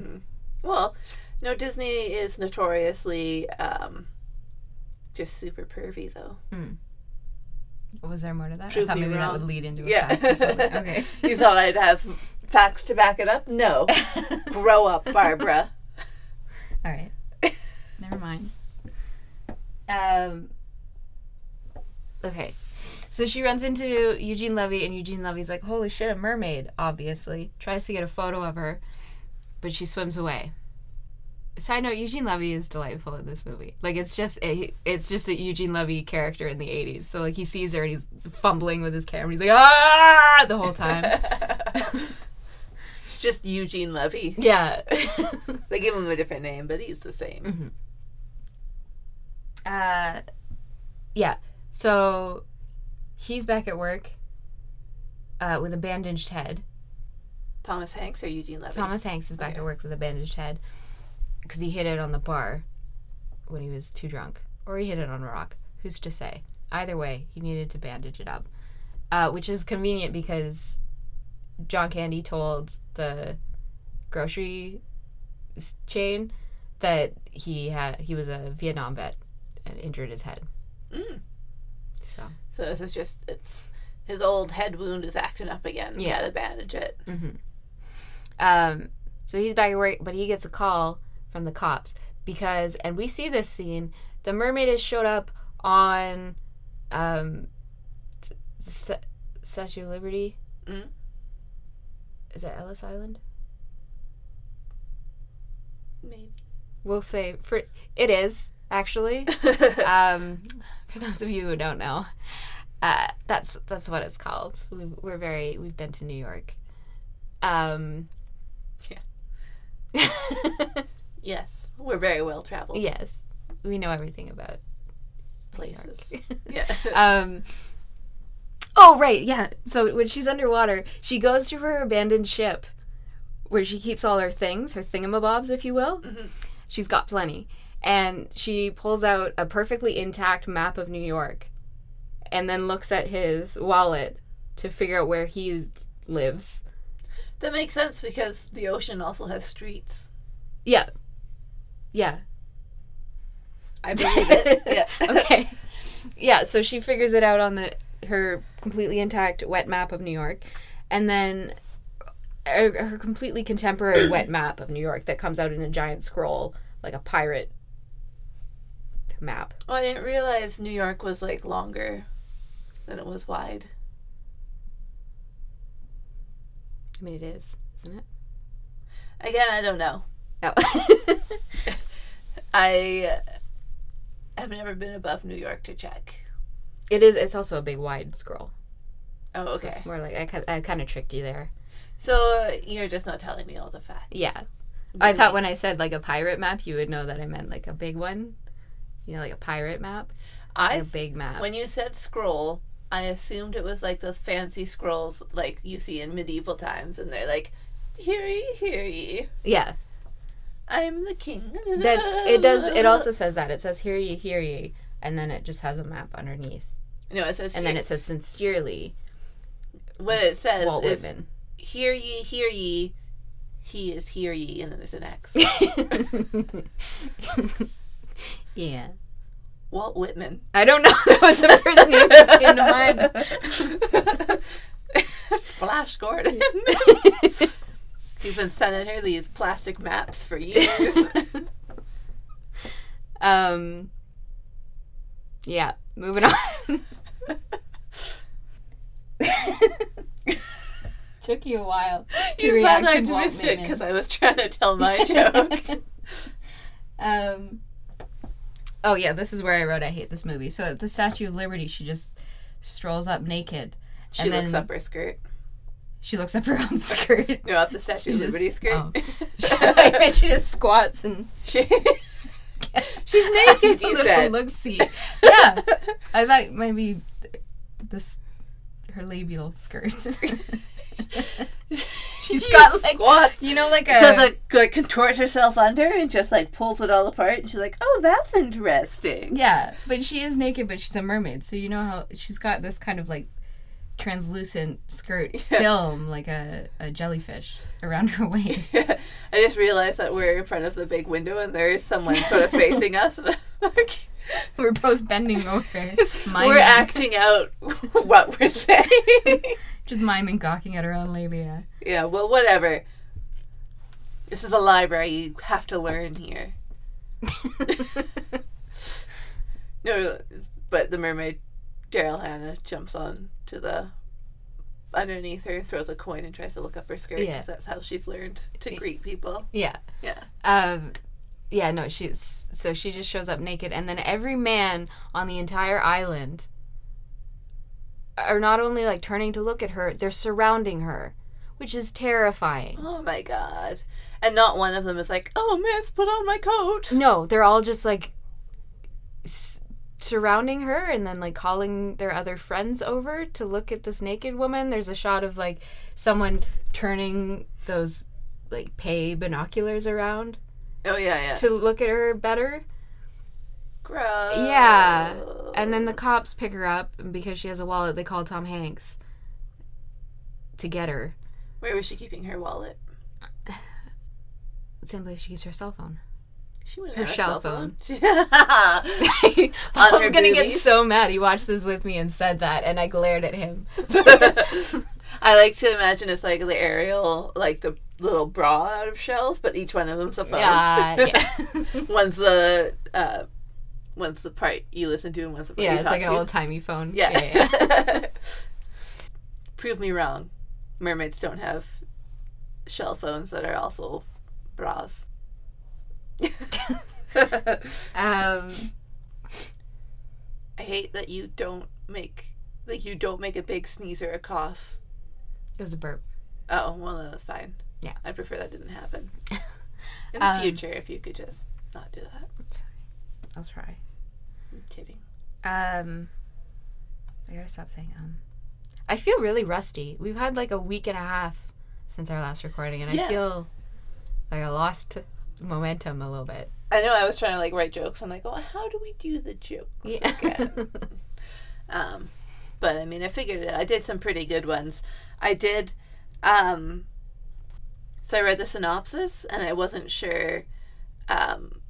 Well, no, Disney is notoriously um, just super pervy, though. was there more to that? Prove I thought me maybe that would lead into a Yeah. fact or something. <laughs> Okay. you thought I'd have facts to back it up? No. <laughs> Grow up, Barbara. <laughs> All right. Never mind. Um. Okay. So she runs into Eugene Levy, and Eugene Levy's like, "Holy shit, a mermaid!" Obviously, tries to get a photo of her, but she swims away. Side note: Eugene Levy is delightful in this movie. Like, it's just a, it's just a Eugene Levy character in the '80s. So like, he sees her and he's fumbling with his camera. He's like, "Ah!" the whole time. <laughs> It's just Eugene Levy. yeah. <laughs> They give him a different name, but he's the same. uh yeah so he's back at work uh with a bandaged head Thomas Hanks or Eugene Levy? thomas hanks is back Okay. at work with a bandaged head because he hit it on the bar when he was too drunk or he hit it on a rock who's to say either way he needed to bandage it up uh, which is convenient because john candy told the grocery chain that he had he was a vietnam vet and injured his head Mm. so So this is just, it's his old head wound is acting up again. Yeah. To bandage it. Um, so he's back at work, but he gets a call from the cops because, and we see this scene. The mermaid has showed up on um, St- Statue of Liberty. Mhm. Is that Ellis Island? Maybe. We'll say for it is actually. <laughs> um, for those of you who don't know, uh, that's that's what it's called. We've, we're very we've been to New York. Um. <laughs> yes. We're very well traveled. Yes, we know everything about places. <laughs> Yeah. um oh right. Yeah. So when she's underwater she goes to her abandoned ship where she keeps all her things her thingamabobs if you will. She's got plenty. And she pulls out a perfectly intact map of new york and then looks at his wallet to figure out where he lives that makes sense because the ocean also has streets. yeah yeah I believe it. <laughs> Yeah. <laughs> okay. Yeah, so she figures it out on the her completely intact wet map of New York, and then her, her completely contemporary wet <coughs> map of New York that comes out in a giant scroll, like a pirate map. Oh, I didn't realize New York was like longer than it was wide. I mean, it is, isn't it? Again, I don't know. Oh. <laughs> I have never been above New York to check. it is. It's also a big wide scroll. Oh, So okay. it's more like I, I kind of tricked you there. So uh, you're just not telling me all the facts. Yeah. I thought when I said like a pirate map, you would know that I meant like a big one. You know, like a pirate map. I a big map. when you said scroll, I assumed it was like those fancy scrolls like you see in medieval times, and they're like, "Hear ye, hear ye, yeah. I'm the king." That it does. It <laughs> also says that it says "Hear ye, hear ye," and then it just has a map underneath, no, it says, and then it says "Sincerely, what it says Walt is, Whitman." "Hear ye, hear ye." He is hear ye, and then there's an X. <laughs> <laughs> yeah. Walt Whitman. I don't know. <laughs> That was the first name that came to mind. <laughs> Flash Gordon. <laughs> You've been sending her these plastic maps for years. Um. Yeah. Moving on. Took you a while. to you react I'd Walt missed it because I was trying to tell my joke. um. Oh yeah, this is where I wrote I hate this movie. So at the Statue of Liberty, she just strolls up naked. She and looks then up her skirt. She looks up her own <laughs> skirt. No, up the Statue of She just- Liberty skirt. Oh. <laughs> <laughs> I bet she just squats and she, she's naked, you said. Look see. Yeah, I thought maybe this her labial skirt. <laughs> She's She got like squat. you know like a Does like like contorts herself under and just like pulls it all apart and she's like, oh, that's interesting. yeah, but she is naked, but she's a mermaid, so you know how she's got this kind of like translucent skirt film like a, a jellyfish around her <laughs> waist. I just realized that we're in front of the big window and there is someone sort of facing us. And <laughs> I'm like, We're both bending over, we're acting out what we're saying. Just miming, gawking at her own labia. yeah, well, whatever. This is a library. You have to learn here. <laughs> No, but the mermaid, Daryl Hannah, jumps on to the underneath her, throws a coin, and tries to look up her skirt because Yeah. that's how she's learned to greet people. yeah. Yeah. Um, yeah, no, she's so she just shows up naked, and then every man on the entire island are not only like turning to look at her, they're surrounding her, which is terrifying. Oh my god. And not one of them is like, oh, miss, put on my coat. No, they're all just like s- surrounding her and then like calling their other friends over to look at this naked woman. There's a shot of like someone turning those like pay binoculars around Oh, yeah, yeah. to look at her better. Gross. Yeah. And then the cops pick her up, and because she has a wallet, they call Tom Hanks to get her. Where was she keeping her wallet? <sighs> Same place she keeps her cell phone. She wouldn't Her have shell cell phone. Paul's <laughs> <laughs> gonna get so mad. He watched this with me and said that, and I glared at him. <laughs> I like to imagine it's like the Ariel, like the little bra out of shells, but each one of them's a phone. Yeah, yeah, one's the uh, one's the part you listen to, and one's the part yeah. you It's talk like an old timey phone. Yeah. yeah, yeah. <laughs> Prove me wrong. Mermaids don't have shell phones that are also bras. <laughs> Um, I hate that you don't make like you don't make a big sneeze or a cough. it was a burp. Oh, well that's fine. Yeah. I prefer that didn't happen. <laughs> In the Um, future, if you could just not do that. I'll try. I'm kidding. Um, I gotta stop saying um. I feel really rusty. We've had like a week and a half since our last recording, and Yeah. I feel like I lost momentum a little bit. I know I was trying to like write jokes. I'm like, oh, how do we do the joke? Yeah. again? <laughs> Um, but I mean, I figured it. I did some pretty good ones. I did. Um, so I read the synopsis, and I wasn't sure um,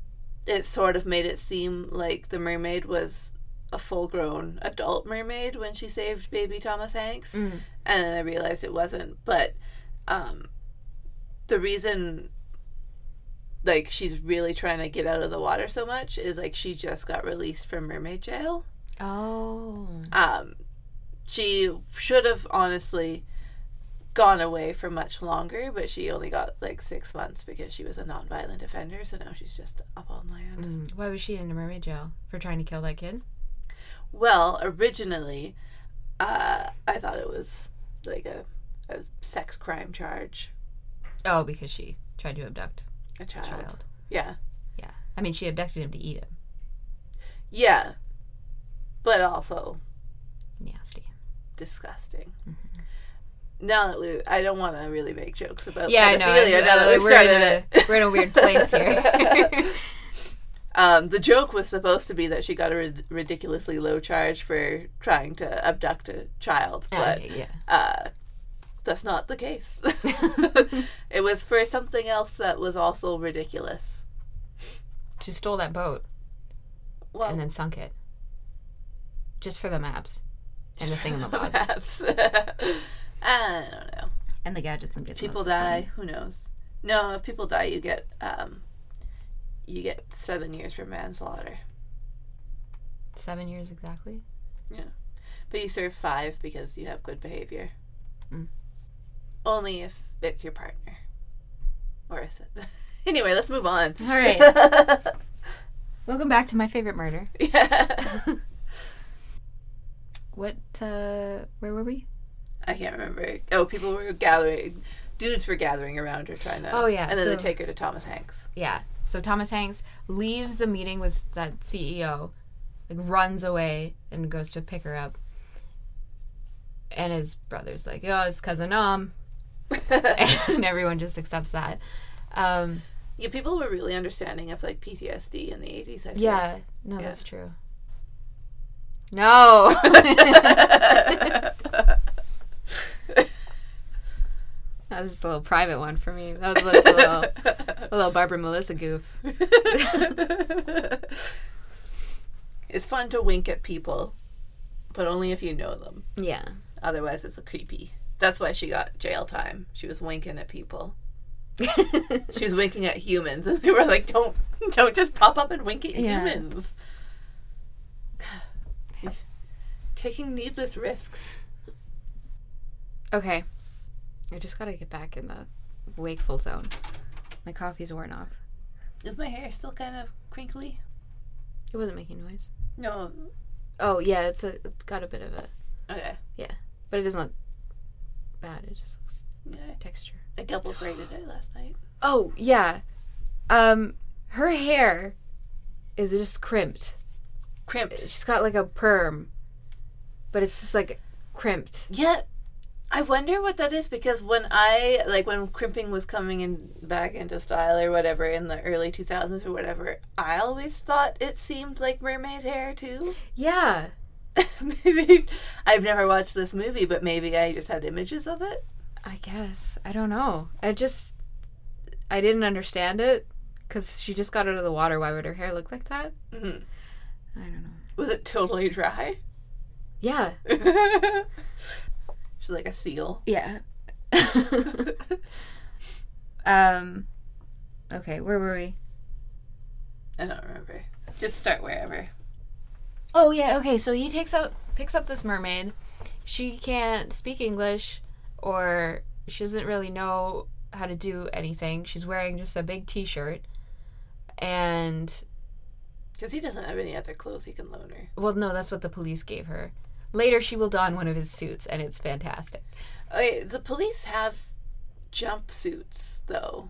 it sort of made it seem like the mermaid was a full grown adult mermaid when she saved baby Thomas Hanks. Mm. And then I realized it wasn't. But um, the reason like she's really trying to get out of the water so much is like she just got released from mermaid jail. Oh. Um, she should have honestly gone away for much longer, but she only got like six months because she was a nonviolent offender. So now she's just up on land. Mm. Why was she in the mermaid jail for trying to kill that kid? Well, originally, uh, I thought it was like a, a sex crime charge. Oh, because she tried to abduct A a child. child. Yeah. Yeah. I mean, she abducted him to eat him. Yeah. But also Nasty. disgusting. Now that we, I don't want to really make jokes about Yeah, I know. now that Uh, we've we're, started in a, it. we're in a weird place here. <laughs> Um, the joke was supposed to be that she got a rid- ridiculously low charge for trying to abduct a child, but Okay, yeah. uh, that's not the case. <laughs> it was for something else that was also ridiculous. She stole that boat Well, and then sunk it. Just for the maps. And the thingamabobs. Perhaps. <laughs> I don't know. and the gadgets and gizmos. People die. fun. Who knows? No, if people die, you get um, you get seven years for manslaughter, Seven years exactly. Yeah, but you serve five because you have good behavior. Mm. Only if it's your partner, or is <laughs> it? anyway, let's move on. All right. <laughs> Welcome back to my favorite murder. yeah. <laughs> What, uh, where were we? I can't remember. Oh, people were gathering. Dudes were gathering around her trying to. Oh, yeah, And then they take her to Thomas Hanks. Yeah. So Thomas Hanks leaves the meeting with that CEO, like runs away and goes to pick her up. And his brother's like, oh, it's cousin Nom. <laughs> and everyone just accepts that. Um, yeah, people were really understanding of like PTSD in the eighties. I think. yeah, no, Yeah. that's true. No. <laughs> <laughs> that was just a little private one for me. That was just a little, a little Barbara Melissa goof. <laughs> it's fun to wink at people, but only if you know them. Yeah. Otherwise, it's a creepy. That's why she got jail time. She was winking at people. <laughs> She was winking at humans, and they were like, "Don't, don't just pop up and wink at Yeah. humans." <sighs> Taking needless risks. Okay. I just gotta get back in the wakeful zone. My coffee's worn off. Is my hair still kind of crinkly? It wasn't making noise. No. Oh yeah, it's a it's got a bit of a Okay. Yeah. But it doesn't look bad. It just looks Yeah. texture. I double braided it last night. Oh yeah. Um her hair is just crimped. Crimped. She's got like a perm. But it's just like crimped. Yeah, I wonder what that is because when I like when crimping was coming in back into style or whatever in the early two thousands or whatever, I always thought it seemed like mermaid hair too. Yeah. <laughs> maybe I've never watched this movie, but maybe I just had images of it. I guess. I don't know. I just I didn't understand it cuz she just got out of the water. Why would her hair look like that? Mhm. I don't know. Was it totally dry? Yeah. <laughs> She's like a seal. Yeah. <laughs> um okay, where were we? I don't remember. Just start wherever. Oh yeah, okay. So he takes up picks up this mermaid. She can't speak English or she doesn't really know how to do anything. She's wearing just a big t-shirt. And Because he doesn't have any other clothes he can loan her. well no, that's what the police gave her. Later she will don one of his suits and it's fantastic. Okay, the police have jumpsuits though.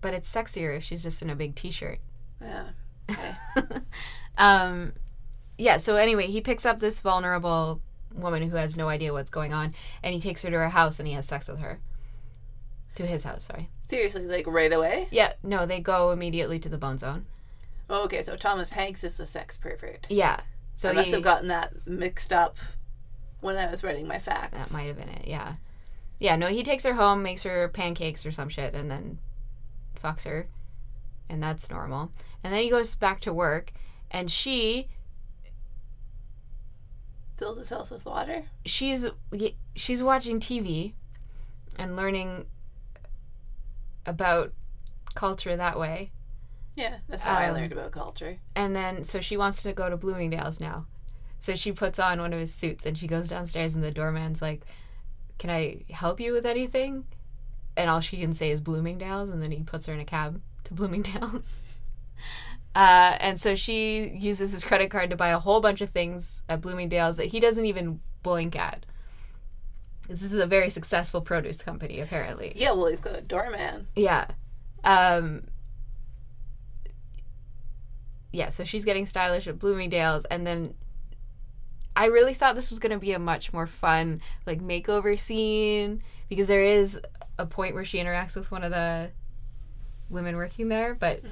But it's sexier if she's just in a big t-shirt. Yeah. Okay. <laughs> um yeah, so anyway, he picks up this vulnerable woman who has no idea what's going on and he takes her to her house and he has sex with her. To his house, sorry. Seriously, like right away? Yeah, no, they go immediately to the bone zone. Oh, okay, so Thomas Hanks is the sex pervert. Yeah. So I must have gotten that mixed up when I was writing my facts. that might have been it. Yeah. Yeah, no, he takes her home, makes her pancakes or some shit and then fucks her. and that's normal. And then he goes back to work, and she Fills his house with water. she's she's watching TV and learning about culture that way. Yeah, that's how I Um, learned about culture. And then so she wants to go to Bloomingdale's now. So she puts on one of his suits and she goes downstairs and the doorman's like, "Can I help you with anything?" And all she can say is Bloomingdale's and then he puts her in a cab to Bloomingdale's. <laughs> Uh, and so she uses his credit card to buy a whole bunch of things at Bloomingdale's that he doesn't even blink at. This is a very successful produce company, apparently. Yeah, well, he's got a doorman. Yeah. Um Yeah, so she's getting stylish at Bloomingdale's and then I really thought this was going to be a much more fun like makeover scene because there is a point where she interacts with one of the women working there, but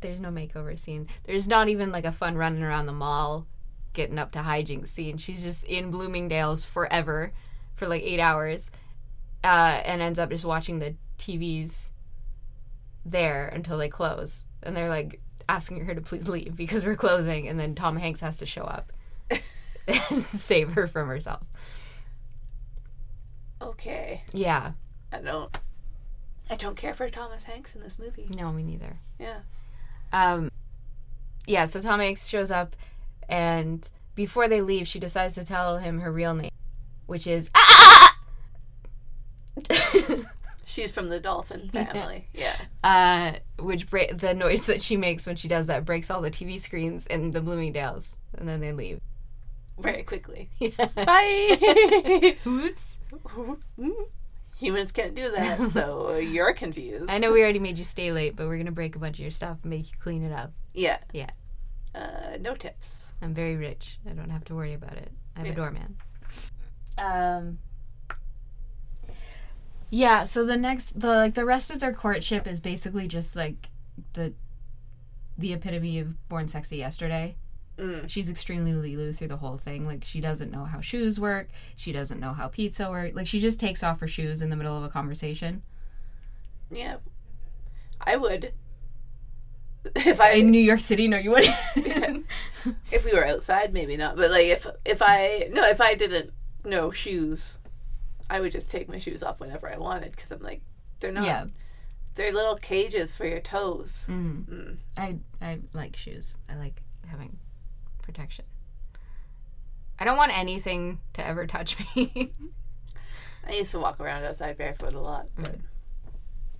there's no makeover scene. There's not even like a fun running around the mall getting up to hijinks scene. She's just in Bloomingdale's forever for like 8 hours uh, and ends up just watching the TVs there until they close. And they're like asking her to please leave because we're closing. And then Tom Hanks has to show up <laughs> and <laughs> save her from herself. Okay, Yeah. I don't. I don't care for Thomas Hanks in this movie. No, me neither. Yeah. Um, yeah, so Tom Hanks shows up, and before they leave, she decides to tell him her real name, which is. Ah, ah, ah, She's from the dolphin family. Yeah. uh, which bra- the noise that she makes when she does that breaks all the TV screens in the Bloomingdale's, and then they leave. Very quickly. <laughs> Yeah. Bye. <laughs> Oops. <laughs> Humans can't do that, so you're confused. I know we already made you stay late, but we're gonna break a bunch of your stuff and make you clean it up. Yeah. Yeah. Uh, no tips. I'm very rich. I don't have to worry about it. I have Yeah. a doorman. Um. Yeah. So the next, the like the rest of their courtship is basically just like the the epitome of born sexy yesterday. Mm. She's extremely Leeloo through the whole thing. Like she doesn't know how shoes work. She doesn't know how pizza works. Like she just takes off her shoes in the middle of a conversation. Yeah. I would. <laughs> If I In New York City, no, you wouldn't. <laughs> if we were outside, maybe not. But like if if I no if I didn't know shoes, I would just take my shoes off whenever I wanted because I'm like they're not. yeah. They're little cages for your toes. Mm. Mm. I I like shoes. I like having protection. I don't want anything to ever touch me. <laughs> I used to walk around outside barefoot a lot, but Mm.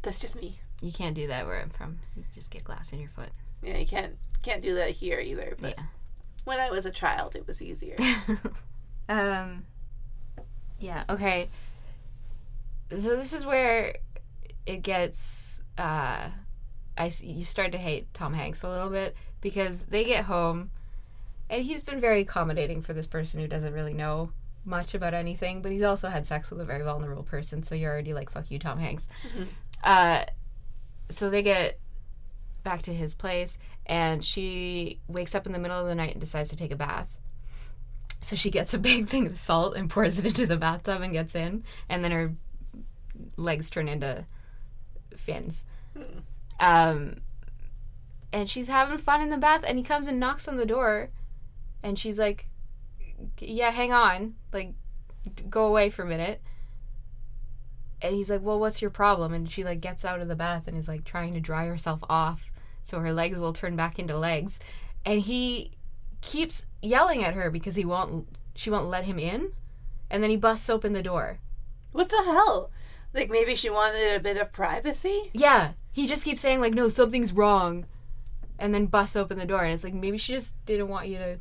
that's just me. you can't do that where I'm from. You just get glass in your foot. Yeah, you can't can't do that here either. But Yeah. when I was a child, it was easier. <laughs> um. Yeah. Okay. So this is where it gets. Uh, I you start to hate Tom Hanks a little bit because they get home, and he's been very accommodating for this person who doesn't really know much about anything, but he's also had sex with a very vulnerable person, so you're already like, "Fuck you, Tom Hanks." Mhm. Uh, so they get back to his place, and she wakes up in the middle of the night and decides to take a bath. So she gets a big thing of salt and pours it into the bathtub and gets in, and then her legs turn into fins. Um, and she's having fun in the bath, and he comes and knocks on the door, and she's like, "Yeah, hang on, like, go away for a minute." And he's like, "Well, what's your problem?" And she like gets out of the bath and is like trying to dry herself off so her legs will turn back into legs, and he keeps yelling at her because he won't she won't let him in, and then he busts open the door. what the hell? Like maybe she wanted a bit of privacy. Yeah, he just keeps saying like, "No, something's wrong," and then busts open the door, and it's like maybe she just didn't want you to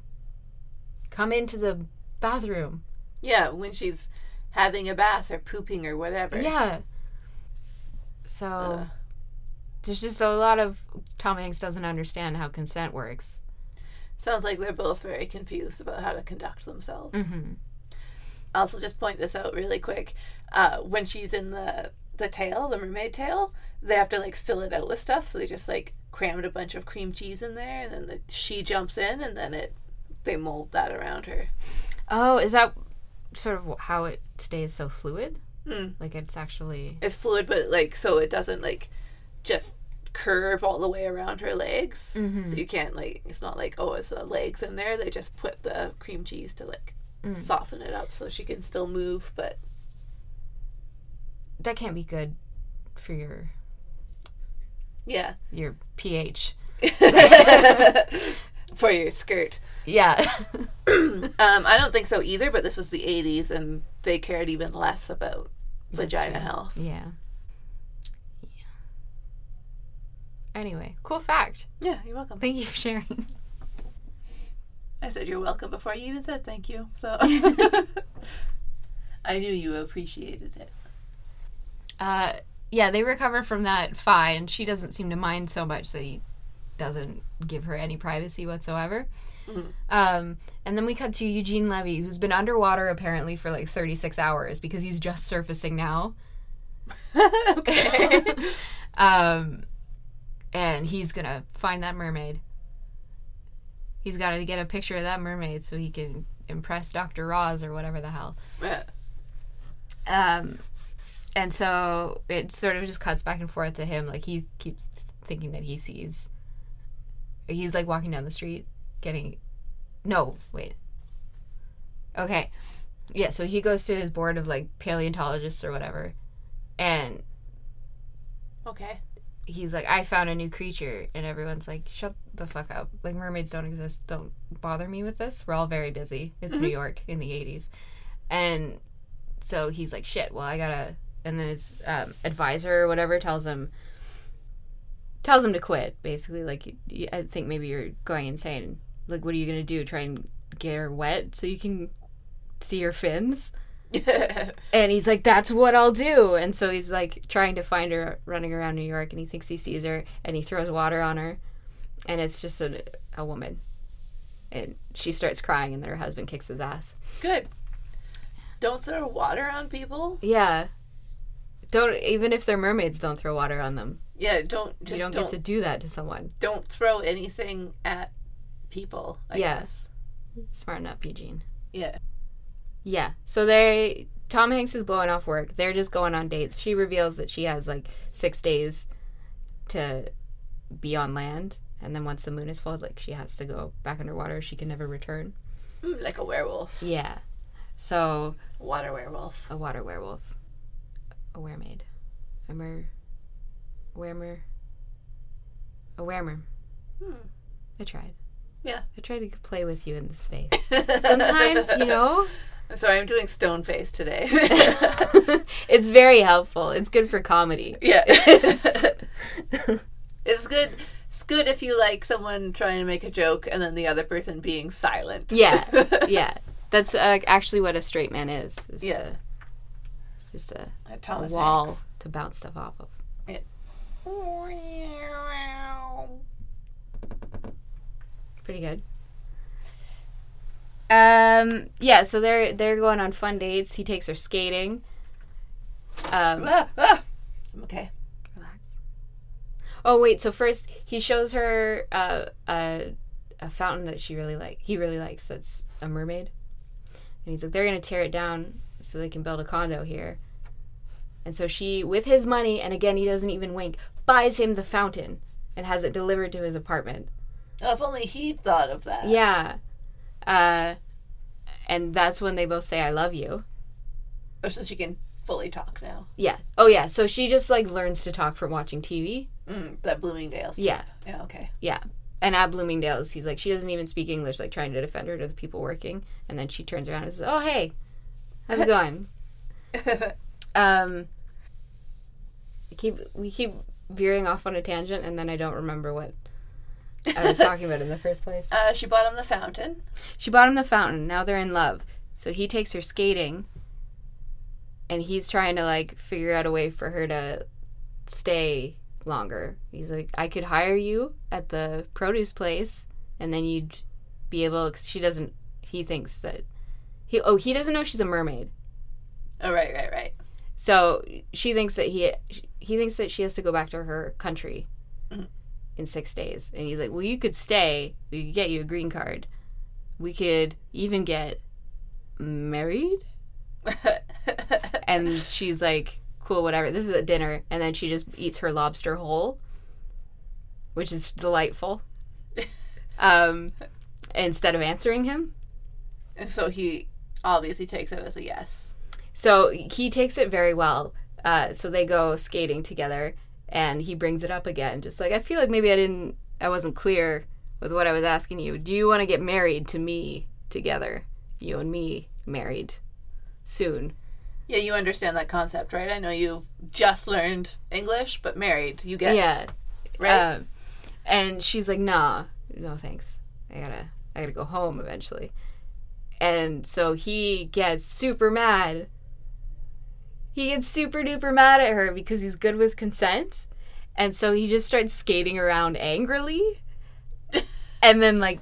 come into the bathroom. Yeah, when she's having a bath or pooping or whatever. Yeah. So Ugh. there's just a lot of Tom Hanks doesn't understand how consent works. Sounds like they're both very confused about how to conduct themselves. Mm-hmm. I'll also just point this out really quick. Uh, when she's in the the tail, the mermaid tail, they have to like fill it out with stuff. So they just like crammed a bunch of cream cheese in there, and then the, she jumps in, and then it they mold that around her. Oh, is that sort of how it stays so fluid? Hmm. Like it's actually It's fluid, but like so it doesn't like just curve all the way around her legs. Mhm. So you can't like it's not like oh it's the legs in there. They just put the cream cheese to like Mm. soften it up so she can still move, but That can't be good for your yeah. your pH. <laughs> For your skirt. Yeah. <coughs> <coughs> Um, I don't think so either, but this was the 80s and they cared even less about vagina true. health. Yeah. Anyway, cool fact. Yeah, you're welcome. Thank you for sharing. I said you're welcome before you even said thank you. So <laughs> I knew you appreciated it. Uh, yeah, they recover from that fine. She doesn't seem to mind so much that he doesn't give her any privacy whatsoever. Mhm. Um, and then we cut to Eugene Levy, who's been underwater apparently for like 36 hours because he's just surfacing now. <laughs> okay. <laughs> um, and he's gonna find that mermaid. He's got to get a picture of that mermaid so he can impress Dr. Roz or whatever the hell. Yeah. Um, and so it sort of just cuts back and forth to him. Like he keeps thinking that he sees. He's like walking down the street, getting. No, wait. Okay. Yeah, so he goes to his board of like paleontologists or whatever, and Okay. He's like, I found a new creature. And everyone's like, shut the fuck up. Like, mermaids don't exist. Don't bother me with this. We're all very busy. It's New York in the 80s. And so he's like, shit, well, I gotta. And then his um, advisor or whatever tells him, tells him to quit, basically. Like, I think maybe you're going insane. Like, what are you gonna do? Try and get her wet so you can see her fins? <laughs> And he's like, that's what I'll do. And so he's like trying to find her running around New York and he thinks he sees her and he throws water on her. And it's just a, a woman. And she starts crying and then her husband kicks his ass. Good. Don't throw water on people. Yeah. Don't, even if they're mermaids, don't throw water on them. Yeah, don't just you don't, don't get to do that to someone. don't throw anything at people. I Yeah. guess. Smarten up, Eugene. Yeah. Yeah. So they Tom Hanks is blowing off work. They're just going on dates. She reveals that she has like six days to be on land, and then once the moon is full, like she has to go back underwater. She can never return. Mm, like a werewolf. Yeah. So Water werewolf. a water werewolf, a wermaid. a mer, wermer, a wermer. Hmm. I tried. Yeah. I try to play with you in the space. <laughs> Sometimes, you know. Sorry, I'm doing stone face today. <laughs> it's very helpful. It's good for comedy. yeah. It's, <laughs> it's good. It's good if you like someone trying to make a joke and then the other person being silent. Yeah, yeah. That's uh, actually what a straight man is. is Yeah. to- it's just a, a wall Hanks. to bounce stuff off of. Pretty good. Um. Yeah. So they're they're going on fun dates. He takes her skating. Um. Ah, ah. I'm okay. Relax. Oh wait. So first he shows her uh, a a fountain that she really like. He really likes. That's a mermaid. And he's like, they're gonna tear it down so they can build a condo here. And so she, with his money, and again he doesn't even wink, buys him the fountain and has it delivered to his apartment. Oh, if only he'd thought of that. Yeah. Uh, and that's when they both say, I love you. Oh, so she can fully talk now. Yeah. Oh, yeah. So she just like learns to talk from watching TV. Mm, that Bloomingdale's. Yeah. Yeah, okay. Yeah. And at Bloomingdale's, he's like, she doesn't even speak English, like trying to defend her to the people working. And then she turns around and says, Oh, hey, how's it <laughs> going? <laughs> um, I keep we keep veering off on a tangent, and then I don't remember what I was talking about in the first place. <laughs> uh, she bought him the fountain. She bought him the fountain. Now they're in love. So he takes her skating, and he's trying to like figure out a way for her to stay longer. He's like, I could hire you at the produce place, and then you'd be able. Cause she doesn't. He thinks that he. Oh, he doesn't know she's a mermaid. Oh, right, right, right. So she thinks that he. He thinks that she has to go back to her country. In six days, and he's like, "Well, you could stay. We could get you a green card. We could even get married." <laughs> And she's like, cool, whatever. This is at dinner. And then she just eats her lobster whole. which is delightful. <laughs> um, instead of answering him. And so he obviously takes it as a yes. So he takes it very well. Uh, so they go skating together, and he brings it up again, just like I feel like maybe I didn't, I wasn't clear with what I was asking you. Do you want to get married to me together? You and me married soon. Yeah, you understand that concept, right? I know you just learned English, but married, you get Yeah. right. Um, and she's like, "Nah, no thanks. I gotta, I gotta go home eventually." And so he gets super mad. He gets super duper mad at her because he's good with consent, and so he just starts skating around angrily. <laughs> and then like,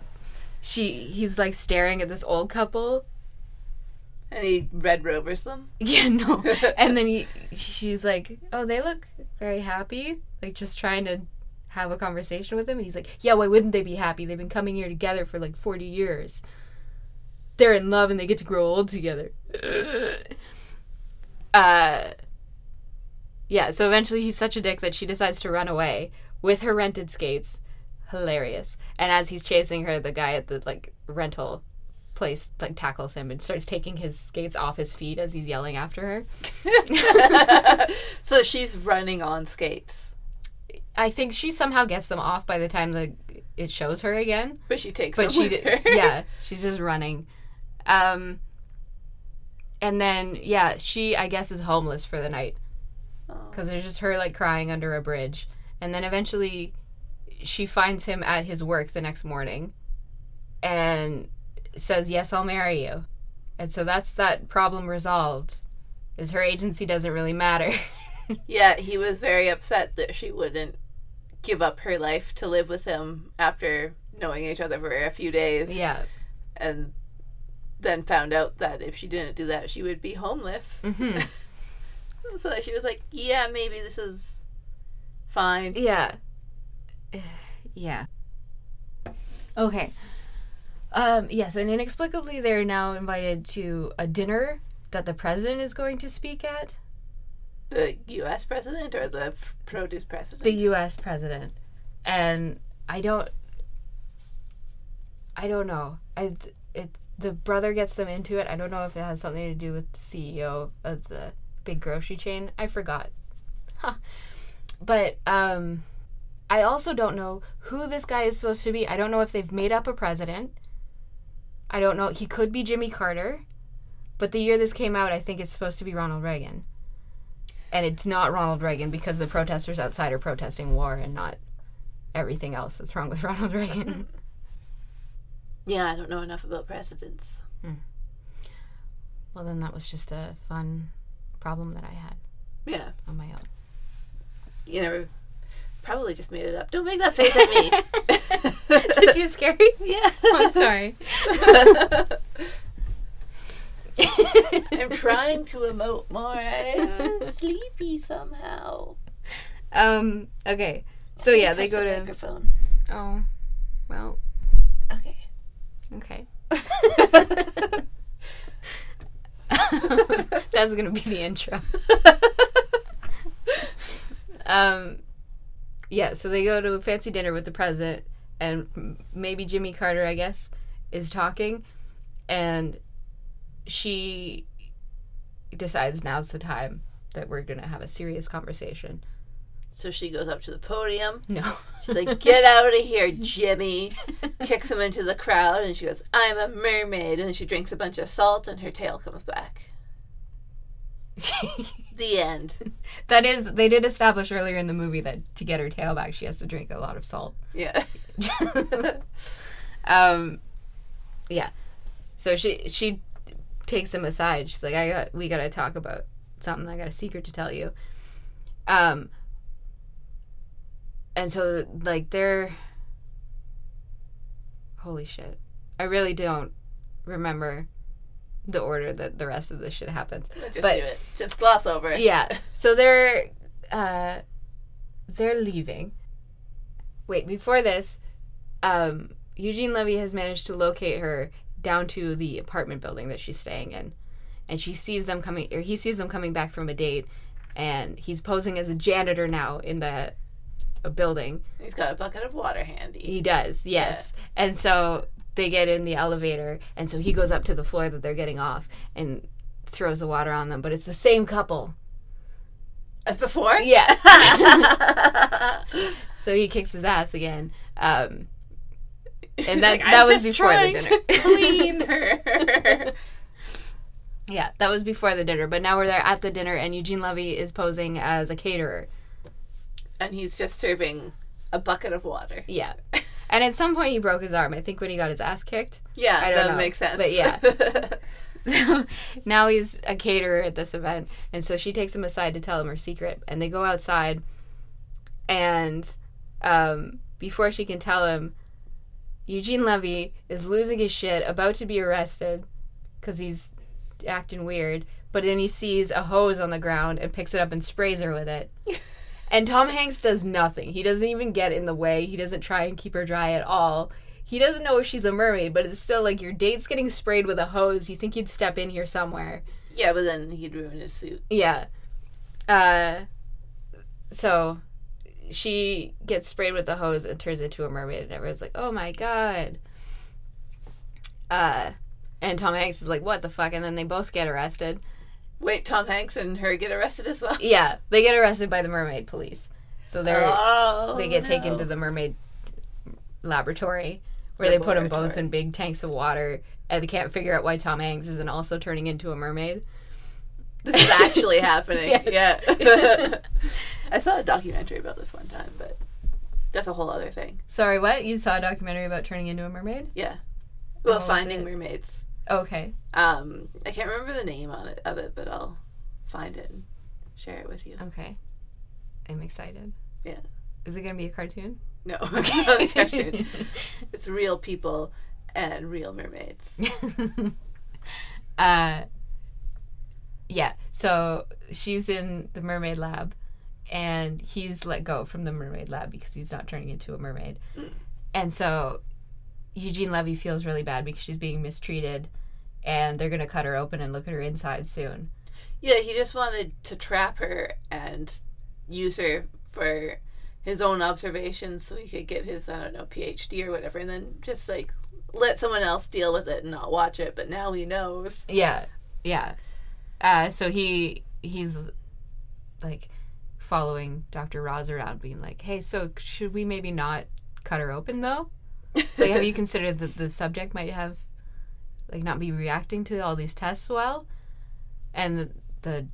she, he's like staring at this old couple. and he red rovers them. <laughs> Yeah, no. <laughs> and then he, she's like, "Oh, they look very happy." Like just trying to have a conversation with him, and he's like, "Yeah, why wouldn't they be happy? They've been coming here together for like forty years. They're in love, and they get to grow old together." Uh, yeah. So eventually, he's such a dick that she decides to run away with her rented skates. Hilarious. And as he's chasing her, the guy at the like rental place like tackles him and starts taking his skates off his feet as he's yelling after her. <laughs> so she's running on skates, I think she somehow gets them off by the time the it shows her again. but she takes But them she with her. yeah, <laughs> she's just running. Um and then yeah, she I guess is homeless for the night cuz there's just her like crying under a bridge. And then eventually she finds him at his work the next morning and says, "Yes, I'll marry you." And so that's that problem resolved. Is her agency doesn't really matter. <laughs> Yeah, he was very upset that she wouldn't give up her life to live with him after knowing each other for a few days. yeah. And then found out that if she didn't do that, she would be homeless. Mhm. <laughs> So she was like, yeah, maybe this is fine. Yeah. Yeah. Okay. Um, yes, and inexplicably they're now invited to a dinner that the president is going to speak at. The U.S. president or the produce president? The US president. And I don't I don't know. I it the brother gets them into it. I don't know if it has something to do with the CEO of the big grocery chain. I forgot. <laughs> Huh. But um I also don't know who this guy is supposed to be. I don't know if they've made up a president. I don't know. He could be Jimmy Carter. But the year this came out, I think it's supposed to be Ronald Reagan. And it's not Ronald Reagan because the protesters outside are protesting war and not everything else that's wrong with <laughs> Ronald Reagan. Yeah, I don't know enough about presidents. well, then that was just a fun problem that I had Yeah, on my own. you know, probably just made it up. Don't make that face at me. <laughs> Is it too scary? <laughs> yeah. I'm sorry. <laughs> I'm trying to emote more. I'm sleepy somehow. Um. Okay. So yeah, they go the to. microphone. Oh. Well. Okay. Okay. <laughs> <laughs> That's gonna be the intro. <laughs> um. Yeah. So they go to a fancy dinner with the president, and maybe Jimmy Carter, I guess, is talking, and she decides now's the time that we're gonna have a serious conversation. So she goes up to the podium. No. She's like, "Get <laughs> out of here, Jimmy!" Kicks him into the crowd, and she goes, "I'm a mermaid." And she drinks a bunch of salt, and her tail comes back. <laughs> The end. that is, they did establish earlier in the movie that to get her tail back, she has to drink a lot of salt. Yeah. <laughs> um, yeah. So she she takes him aside. She's like, "I got we got to talk about something. I got a secret to tell you." Um, and so like they're holy shit. I really don't remember the order that the rest of this shit happens. Just But- do it. Just gloss over it. Yeah. <laughs> So they're uh they're leaving. Wait, before this, um Eugene Levy has managed to locate her down to the apartment building that she's staying in. And she sees them coming or he sees them coming back from a date and he's posing as a janitor now in the a building. He's got a bucket of water handy. He does, yes. And so they get in the elevator, and so he goes up to the floor that they're getting off and throws the water on them. But it's the same couple. As before? Yeah. <laughs> <laughs> so he kicks his ass again. Um, and <laughs> that Like, that I'm was before the dinner. clean her. yeah, that was before the dinner. But now we're there at the dinner, and Eugene Levy is posing as a caterer. And he's just serving a bucket of water. Yeah. And at some point he broke his arm. I think when he got his ass kicked. Yeah, I don't that know, makes sense. but yeah. <laughs> So now he's a caterer at this event. And so she takes him aside to tell him her secret. And they go outside. And um, before she can tell him, Eugene Levy is losing his shit, about to be arrested because he's acting weird. But then he sees a hose on the ground and picks it up and sprays her with it. <laughs> And Tom Hanks does nothing. He doesn't even get in the way. He doesn't try and keep her dry at all. He doesn't know if she's a mermaid, but it's still like your date's getting sprayed with a hose. You think you'd step in here somewhere. yeah, but then he'd ruin his suit. Yeah. Uh so she gets sprayed with the hose and turns into a mermaid and everyone's like, "Oh my god." Uh and Tom Hanks is like, "What the fuck?" And then they both get arrested. Wait, Tom Hanks and her get arrested as well? Yeah, they get arrested by the mermaid police. So they're oh, they get taken to the mermaid laboratory where they put them both in big tanks of water and they can't figure out why Tom Hanks isn't also turning into a mermaid. This is actually <laughs> happening. Yeah. <laughs> I saw a documentary about this one time, but that's a whole other thing. Sorry, what? You saw a documentary about turning into a mermaid? Yeah. Well, finding mermaids. Okay. Um, I can't remember the name on it of it, but I'll find it and share it with you. Okay. I'm excited. Yeah. Is it going to be a cartoon? No, <laughs> it's not a <laughs> cartoon. It's real people and real mermaids. <laughs> uh yeah so she's in the mermaid lab and he's let go from the mermaid lab because he's not turning into a mermaid Mm. and so eugene levy feels really bad because she's being mistreated and they're going to cut her open and look at her inside soon Yeah, he just wanted to trap her and use her for his own observations so he could get his, I don't know, PhD or whatever, and then just like let someone else deal with it and not watch it. But now he knows. yeah yeah uh so he he's like following dr roz around being like hey so should we maybe not cut her open though <laughs> like have you considered that the subject might have like not be reacting to all these tests well? And the, the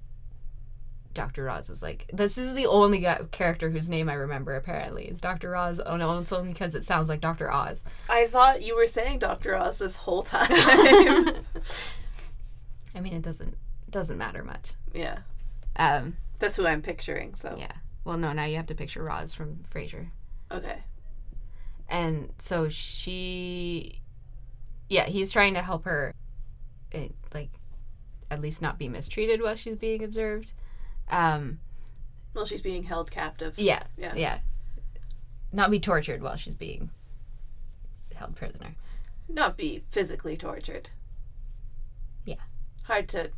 dr roz is like this is the only guy, character whose name i remember apparently. Is dr roz. Oh no it's only because it sounds like dr oz. I thought you were saying Dr. Oz this whole time. <laughs> <laughs> i mean it doesn't doesn't matter much. Yeah, um that's who I'm picturing. So. yeah. Well no now you have to picture roz from frasier. Okay, and so she yeah he's trying to help her eh, like at least not be mistreated while she's being observed um well, she's being held captive. yeah Yeah. yeah not be tortured while she's being held prisoner Not be physically tortured. Yeah. Hard to,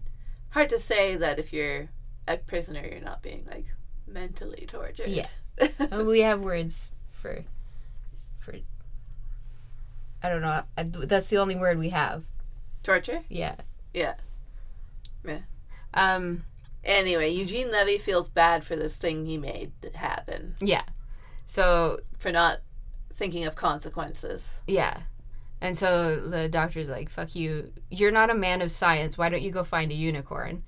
hard to say that if you're a prisoner, you're not being like mentally tortured. Yeah. <laughs> We have words for for i don't know I, that's the only word we have Torture? yeah Yeah. Yeah. Um Anyway, Eugene Levy feels bad for this thing he made happen. yeah so For not thinking of consequences. Yeah. And so the doctor's like, fuck you. You're not a man of science. Why don't you go find a unicorn?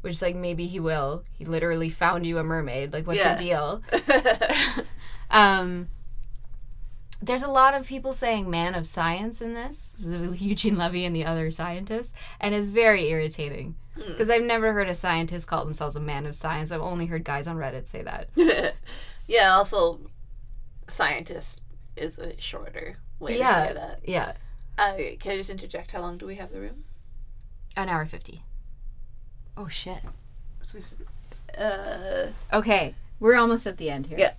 Which is like, maybe he will. He literally found you a mermaid. Like, what's Yeah. your deal? <laughs> <laughs> um, there's a lot of people saying man of science in this, <laughs> Eugene Levy and the other scientists, and it's very irritating. Because I've never heard a scientist call themselves a man of science. I've only heard guys on Reddit say that. <laughs> yeah, also, scientist is a shorter way to yeah. say that. Yeah. Uh, can I just interject? How long do we have the room? An hour 50. Oh, shit. So we Uh, Okay, we're almost at the end here. Yeah.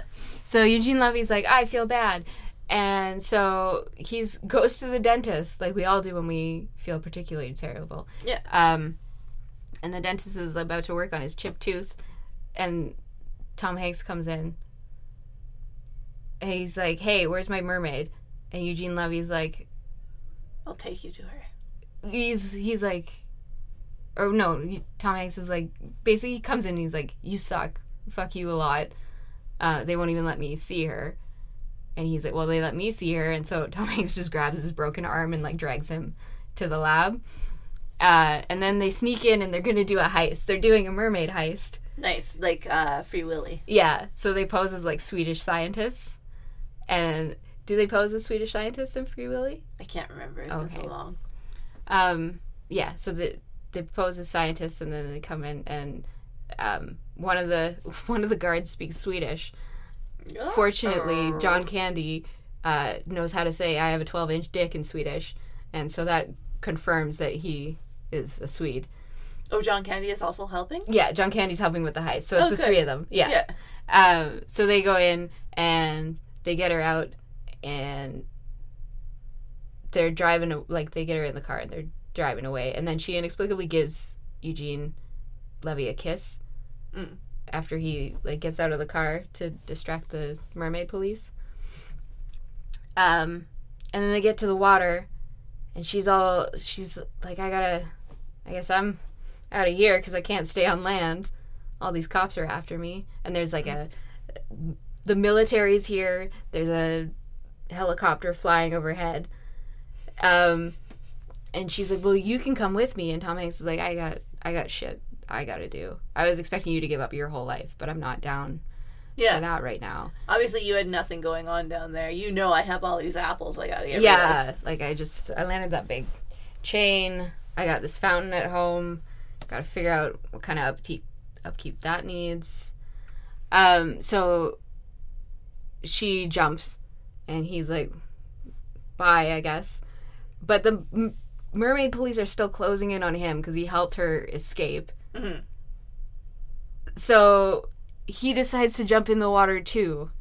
So Eugene Levy's like, I feel bad. And so he's goes to the dentist, like we all do when we feel particularly terrible. Yeah. Um, and the dentist is about to work on his chipped tooth, and Tom Hanks comes in, he's like, "Hey, where's my mermaid?" And Eugene Levy's like, I'll take you to her. he's he's like, or no, Tom Hanks is like, basically he comes in and he's like, "You suck, fuck you a lot." Uh, they won't even let me see her. And he's like, "Well, they let me see her." And so <laughs> Tom Hanks just grabs his broken arm and like drags him to the lab. Uh, and then they sneak in and they're gonna do a heist. They're doing a mermaid heist. Nice, like uh, Free Willy. Yeah, so they pose as like Swedish scientists. And do they pose as Swedish scientists in Free Willy? I can't remember. It's been so Okay. long. Um, yeah, so the, they pose as scientists and then they come in and um, one of the <laughs> one of the guards speaks Swedish. Fortunately, John Candy uh, knows how to say "I have a 12 inch dick" in Swedish, and so that confirms that he is a Swede. Oh, John Candy is also helping. Yeah, John Candy's helping with the heist, so it's Oh, the good. three of them. Yeah. Yeah. Um, so they go in and they get her out, and they're driving like they get her in the car and they're driving away, and then she inexplicably gives Eugene Levy a kiss Mm. After he like gets out of the car to distract the mermaid police. Um, and then they get to the water, and she's all she's like, I gotta, I guess I'm out of here because I can't stay on land. All these cops are after me, and there's like a the military's here. There's a helicopter flying overhead. Um, and she's like, "Well, you can come with me." And Tom Hanks is like, "I got, I got shit I gotta do. I was expecting you to give up your whole life, but I'm not down for Yeah. that right now." Obviously, you had nothing going on down there. You know, I have all these apples I gotta get rid of. yeah, like I just I landed that big chain. I got this fountain at home. Got to figure out what kind of upkeep upkeep that needs. Um, so she jumps, and he's like, "Bye, I guess." But the m- mermaid police are still closing in on him because he helped her escape. Mhm. So he decides to jump in the water too,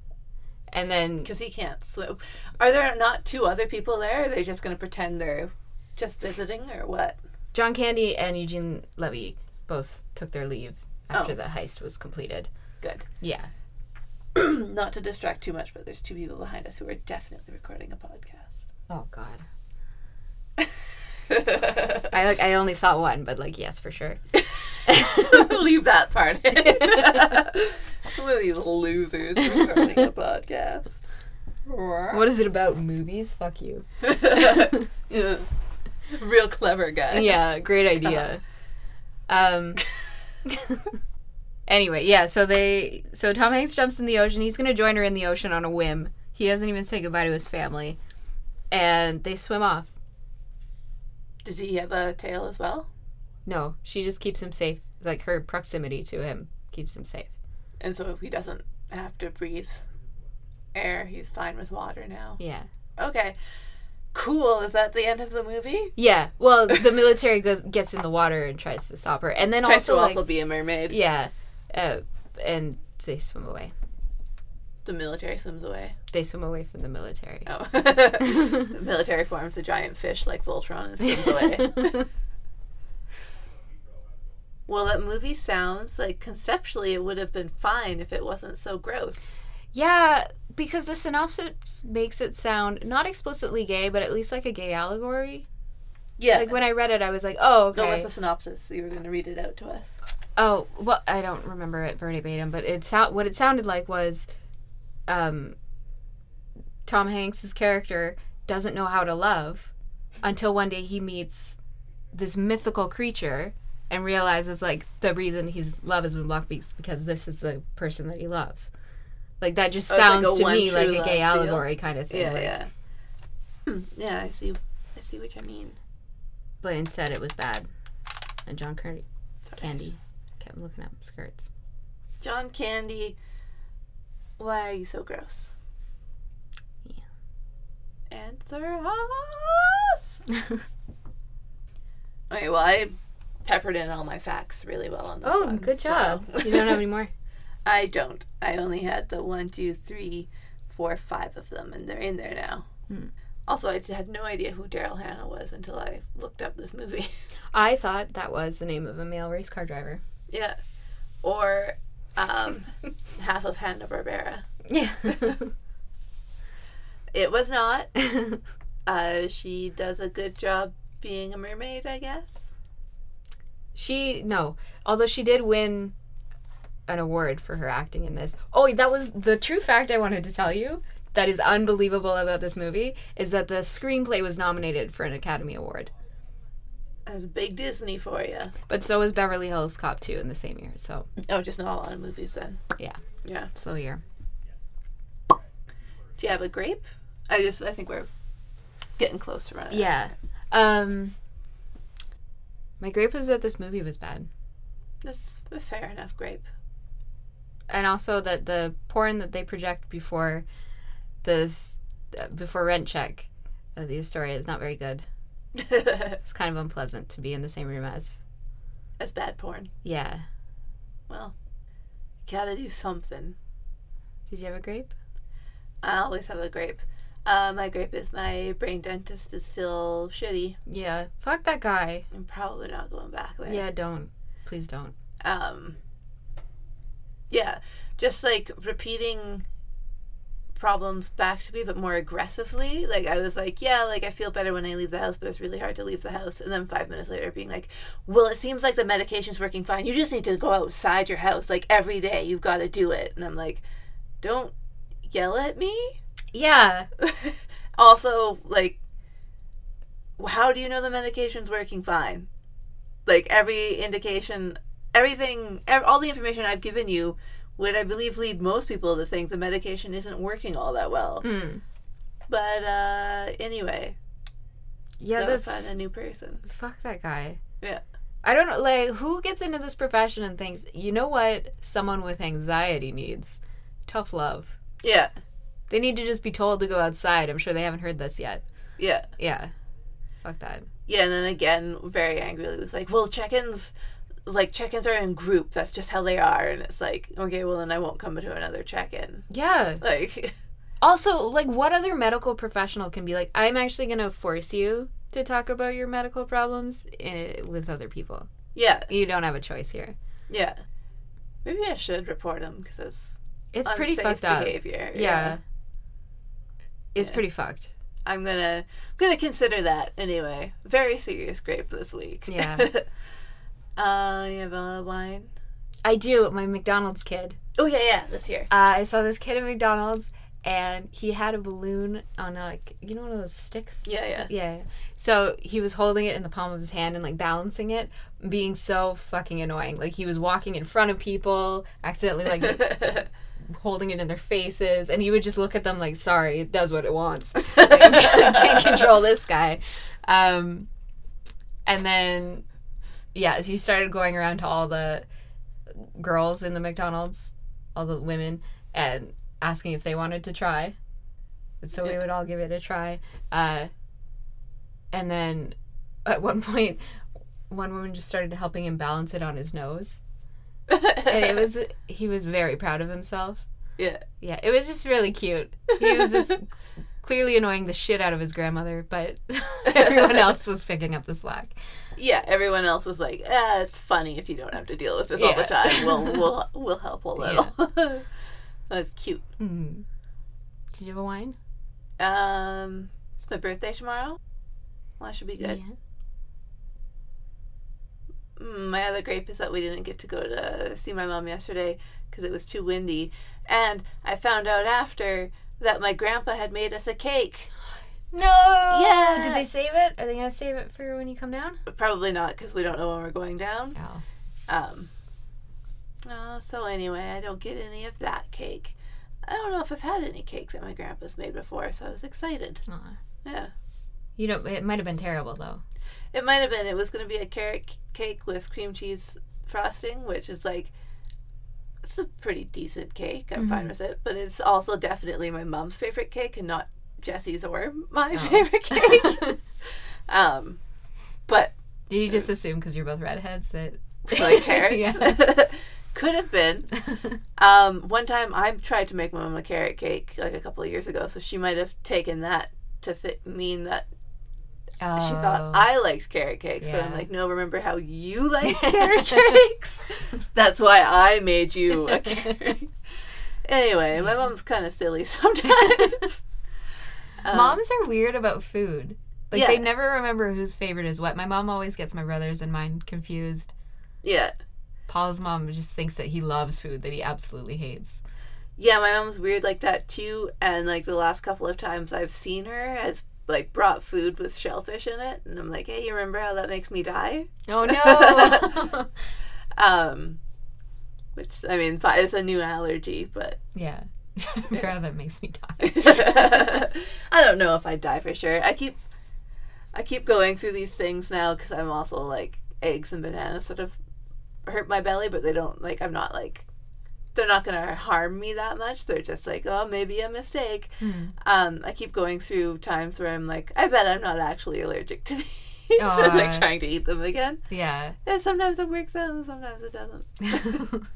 and then Because he can't swim. Are there not two other people there? Are they just going to pretend they're just visiting or what? John Candy and Eugene Levy both took their leave after Oh. the heist was completed. Good. Yeah. <clears throat> not to distract too much, but there's two people behind us who are definitely recording a podcast. Oh God. <laughs> I like I only saw one, but like yes, for sure. <laughs> Leave that part in. <laughs> One of these losers recording a podcast. What is it about movies? Fuck you. <laughs> Real clever guy. Yeah, great idea. Um. anyway, yeah. So they, so Tom Hanks jumps in the ocean. He's gonna join her in the ocean on a whim. He doesn't even say goodbye to his family, and they swim off. Does he have a tail as well? No, she just keeps him safe. Like her proximity to him keeps him safe. And so if he doesn't have to breathe air, he's fine with water now. Yeah. Okay. Cool. Is that the end of the movie? Yeah. Well, the military goes gets in the water and tries to stop her, and then Tries also to like also be a mermaid. yeah, uh, and they swim away. The military swims away. They swim away from the military. Oh. the <laughs> <laughs> military forms a giant fish like Voltron and swims away. <laughs> well, that movie sounds like conceptually it would have been fine if it wasn't so gross. yeah, because the synopsis makes it sound not explicitly gay, but at least like a gay allegory. Yeah. Like when I read it, I was like, oh, What okay. was the synopsis? You were going to read it out to us. Oh, well, I don't remember it verbatim, but it sound what it sounded like was, um, Tom Hanks's character doesn't know how to love until one day he meets this mythical creature and realizes like the reason his love has been blocked is because this is the person that he loves. Like that just Oh, it's like sounds to me like a gay love deal? allegory kind of thing. Yeah, like- yeah. Hmm, yeah, I see. I see what you mean. But instead, it was bad, and John Curry, Sorry. Candy, kept looking up skirts. John Candy, why are you so gross? Yeah. Answer us. <laughs> Okay, well, I peppered in all my facts really well on this oh, one, good so- job! <laughs> You don't have any more. I don't. I only had the one, two, three, four, five of them, and they're in there now. Hmm. Also, I had no idea who Daryl Hannah was until I looked up this movie. <laughs> I thought that was the name of a male race car driver. yeah, or um, <laughs> half of Hanna Barbera. Yeah. <laughs> It was not. <laughs> Uh, she does a good job being a mermaid, I guess. she no, although she did win an award for her acting in this. Oh, that was the true fact I wanted to tell you. That is unbelievable about this movie is that the screenplay was nominated for an Academy Award, That's big Disney for you. but so was Beverly Hills Cop 2 in the same year. So Oh, just not a lot of movies then. yeah, Yeah. slow year. Do you have a grape? I just I think we're getting close to running. out. Yeah. Um my grape was that this movie was bad. That's a fair enough grape. And also that the porn that they project before this uh, before rent check of the story is not very good. <laughs> It's kind of unpleasant to be in the same room as. As bad porn. Yeah. Well, you gotta do something. Did you have a grape? I always have a grape. Uh, my grape is my brain dentist is still shitty. Yeah. Fuck that guy. I'm probably not going back there. Yeah, don't. Please don't. Um. Yeah, just like repeating problems back to me, but more aggressively. Like I was like, yeah, like I feel better when I leave the house, but it's really hard to leave the house. And then five minutes later, being like, well, it seems like the medication's working fine. You just need to go outside your house, like every day. You've got to do it. And I'm like, don't yell at me. Yeah. <laughs> also, like, how do you know the medication's working fine? Like every indication, everything, ev- all the information I've given you would, I believe, lead most people to think the medication isn't working all that well. Mm. But uh anyway, Yeah, that's find a new person. fuck that guy. Yeah. I don't know like who gets into this profession and thinks, "You know what someone with anxiety needs? Tough love." Yeah, They need to just be told to go outside. I'm sure they haven't heard this yet. yeah, Yeah. Fuck that. yeah. And then again, very angrily, was like, "Well, check-ins." Like check-ins are in groups. That's just how they are, and it's like, okay, well then I won't come to another check-in. Yeah. <laughs> Like, Also, like, what other medical professional can be like, I'm actually going to force you to talk about your medical problems eh, with other people? yeah, You don't have a choice here. Yeah. Maybe I should report him because it's It's pretty fucked up. behavior. Yeah. It's Yeah. pretty fucked. I'm gonna I'm gonna consider that anyway. Very serious grape this week. Yeah. <laughs> uh, you have a wine. I do. My McDonald's kid. Oh yeah, yeah. Let's hear. Uh, I saw this kid at McDonald's, and he had a balloon on a, like you know one of those sticks. Yeah, yeah. Yeah. So he was holding it in the palm of his hand and like balancing it, being so fucking annoying. Like he was walking in front of people, accidentally like <laughs> holding it in their faces, and he would just look at them like, "Sorry, it does what it wants. <laughs> Like, <laughs> can't control this guy." Um, and then, yeah, so he started going around to all the girls in the McDonald's, all the women, and asking if they wanted to try. And so we would all give it a try. Uh, and then at one <laughs> point, one woman just started helping him balance it on his nose. And it was, <laughs> he was very proud of himself. yeah. Yeah, it was just really cute. He was just <laughs> clearly annoying the shit out of his grandmother, but everyone else was picking up the slack. Yeah, everyone else was like, ah, it's funny if you don't have to deal with this all the time. We'll <laughs> we'll we'll help a little. <laughs> That's cute. Mm. Did you have a wine? Um, it's my birthday tomorrow. Well, that should be good. Yeah. Mm, my other grape is that we didn't get to go to see my mom yesterday because it was too windy. And I found out after that my grandpa had made us a cake. <gasps> <laughs> No. Yeah. Did they save it? Are they gonna save it for when you come down? Probably not because we don't know when we're going down. Oh. Um. Uh, so anyway, I don't get any of that cake. I don't know if I've had any cake that my grandpa's made before, so I was excited. Aw. Yeah. You know, it might have been terrible though. It might have been. It was going to be a carrot cake with cream cheese frosting, which is like, it's a pretty decent cake. I'm fine with it, but it's also definitely my mom's favorite cake and not Jesse's or my Oh. favorite <laughs> cake. um, but Did you just assume because you're both redheads that like <laughs> carrots yeah. <laughs> could have been. Um, one time I tried to make my mom a carrot cake like a couple of years ago, so she might have taken that to th- mean that oh. she thought I liked carrot cakes, but I'm like, no, remember how you like carrot cakes? That's why I made you a carrot. anyway, my mom's kind of silly sometimes. Um, Moms are weird about food. Like Yeah. they never remember whose favorite is what. My mom always gets my brothers and mine confused. Yeah. Paul's mom just thinks that he loves food that he absolutely hates. Yeah, my mom's weird like that too. And like the last couple of times I've seen her has like brought food with shellfish in it, and I'm like, hey, you remember how that makes me die? Oh no. <laughs> Um, which I mean, it's a new allergy, but yeah. <laughs> That makes me die. <laughs> I don't know if I'd die for sure. I keep, I keep going through these things now because I'm also like eggs and bananas sort of hurt my belly, but they don't like. I'm not like. They're not gonna harm me that much. They're just like, oh, maybe a mistake. Hmm. Um, I keep going through times where I'm like, I bet I'm not actually allergic to these. <laughs> And like trying to eat them again. Yeah. And sometimes it works out, and sometimes it doesn't.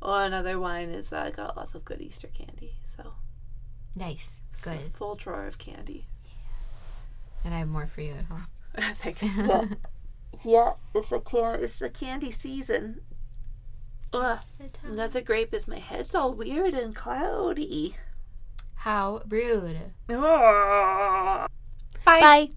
Oh, another wine is uh, got lots of good Easter candy. So nice. it's a Good. full drawer of candy. And I have more for you at home. <laughs> Thanks. <laughs> Yeah. yeah, it's a can. It's a candy season. Ugh. Another grape is my head's all weird and cloudy. How rude. Bye. Bye.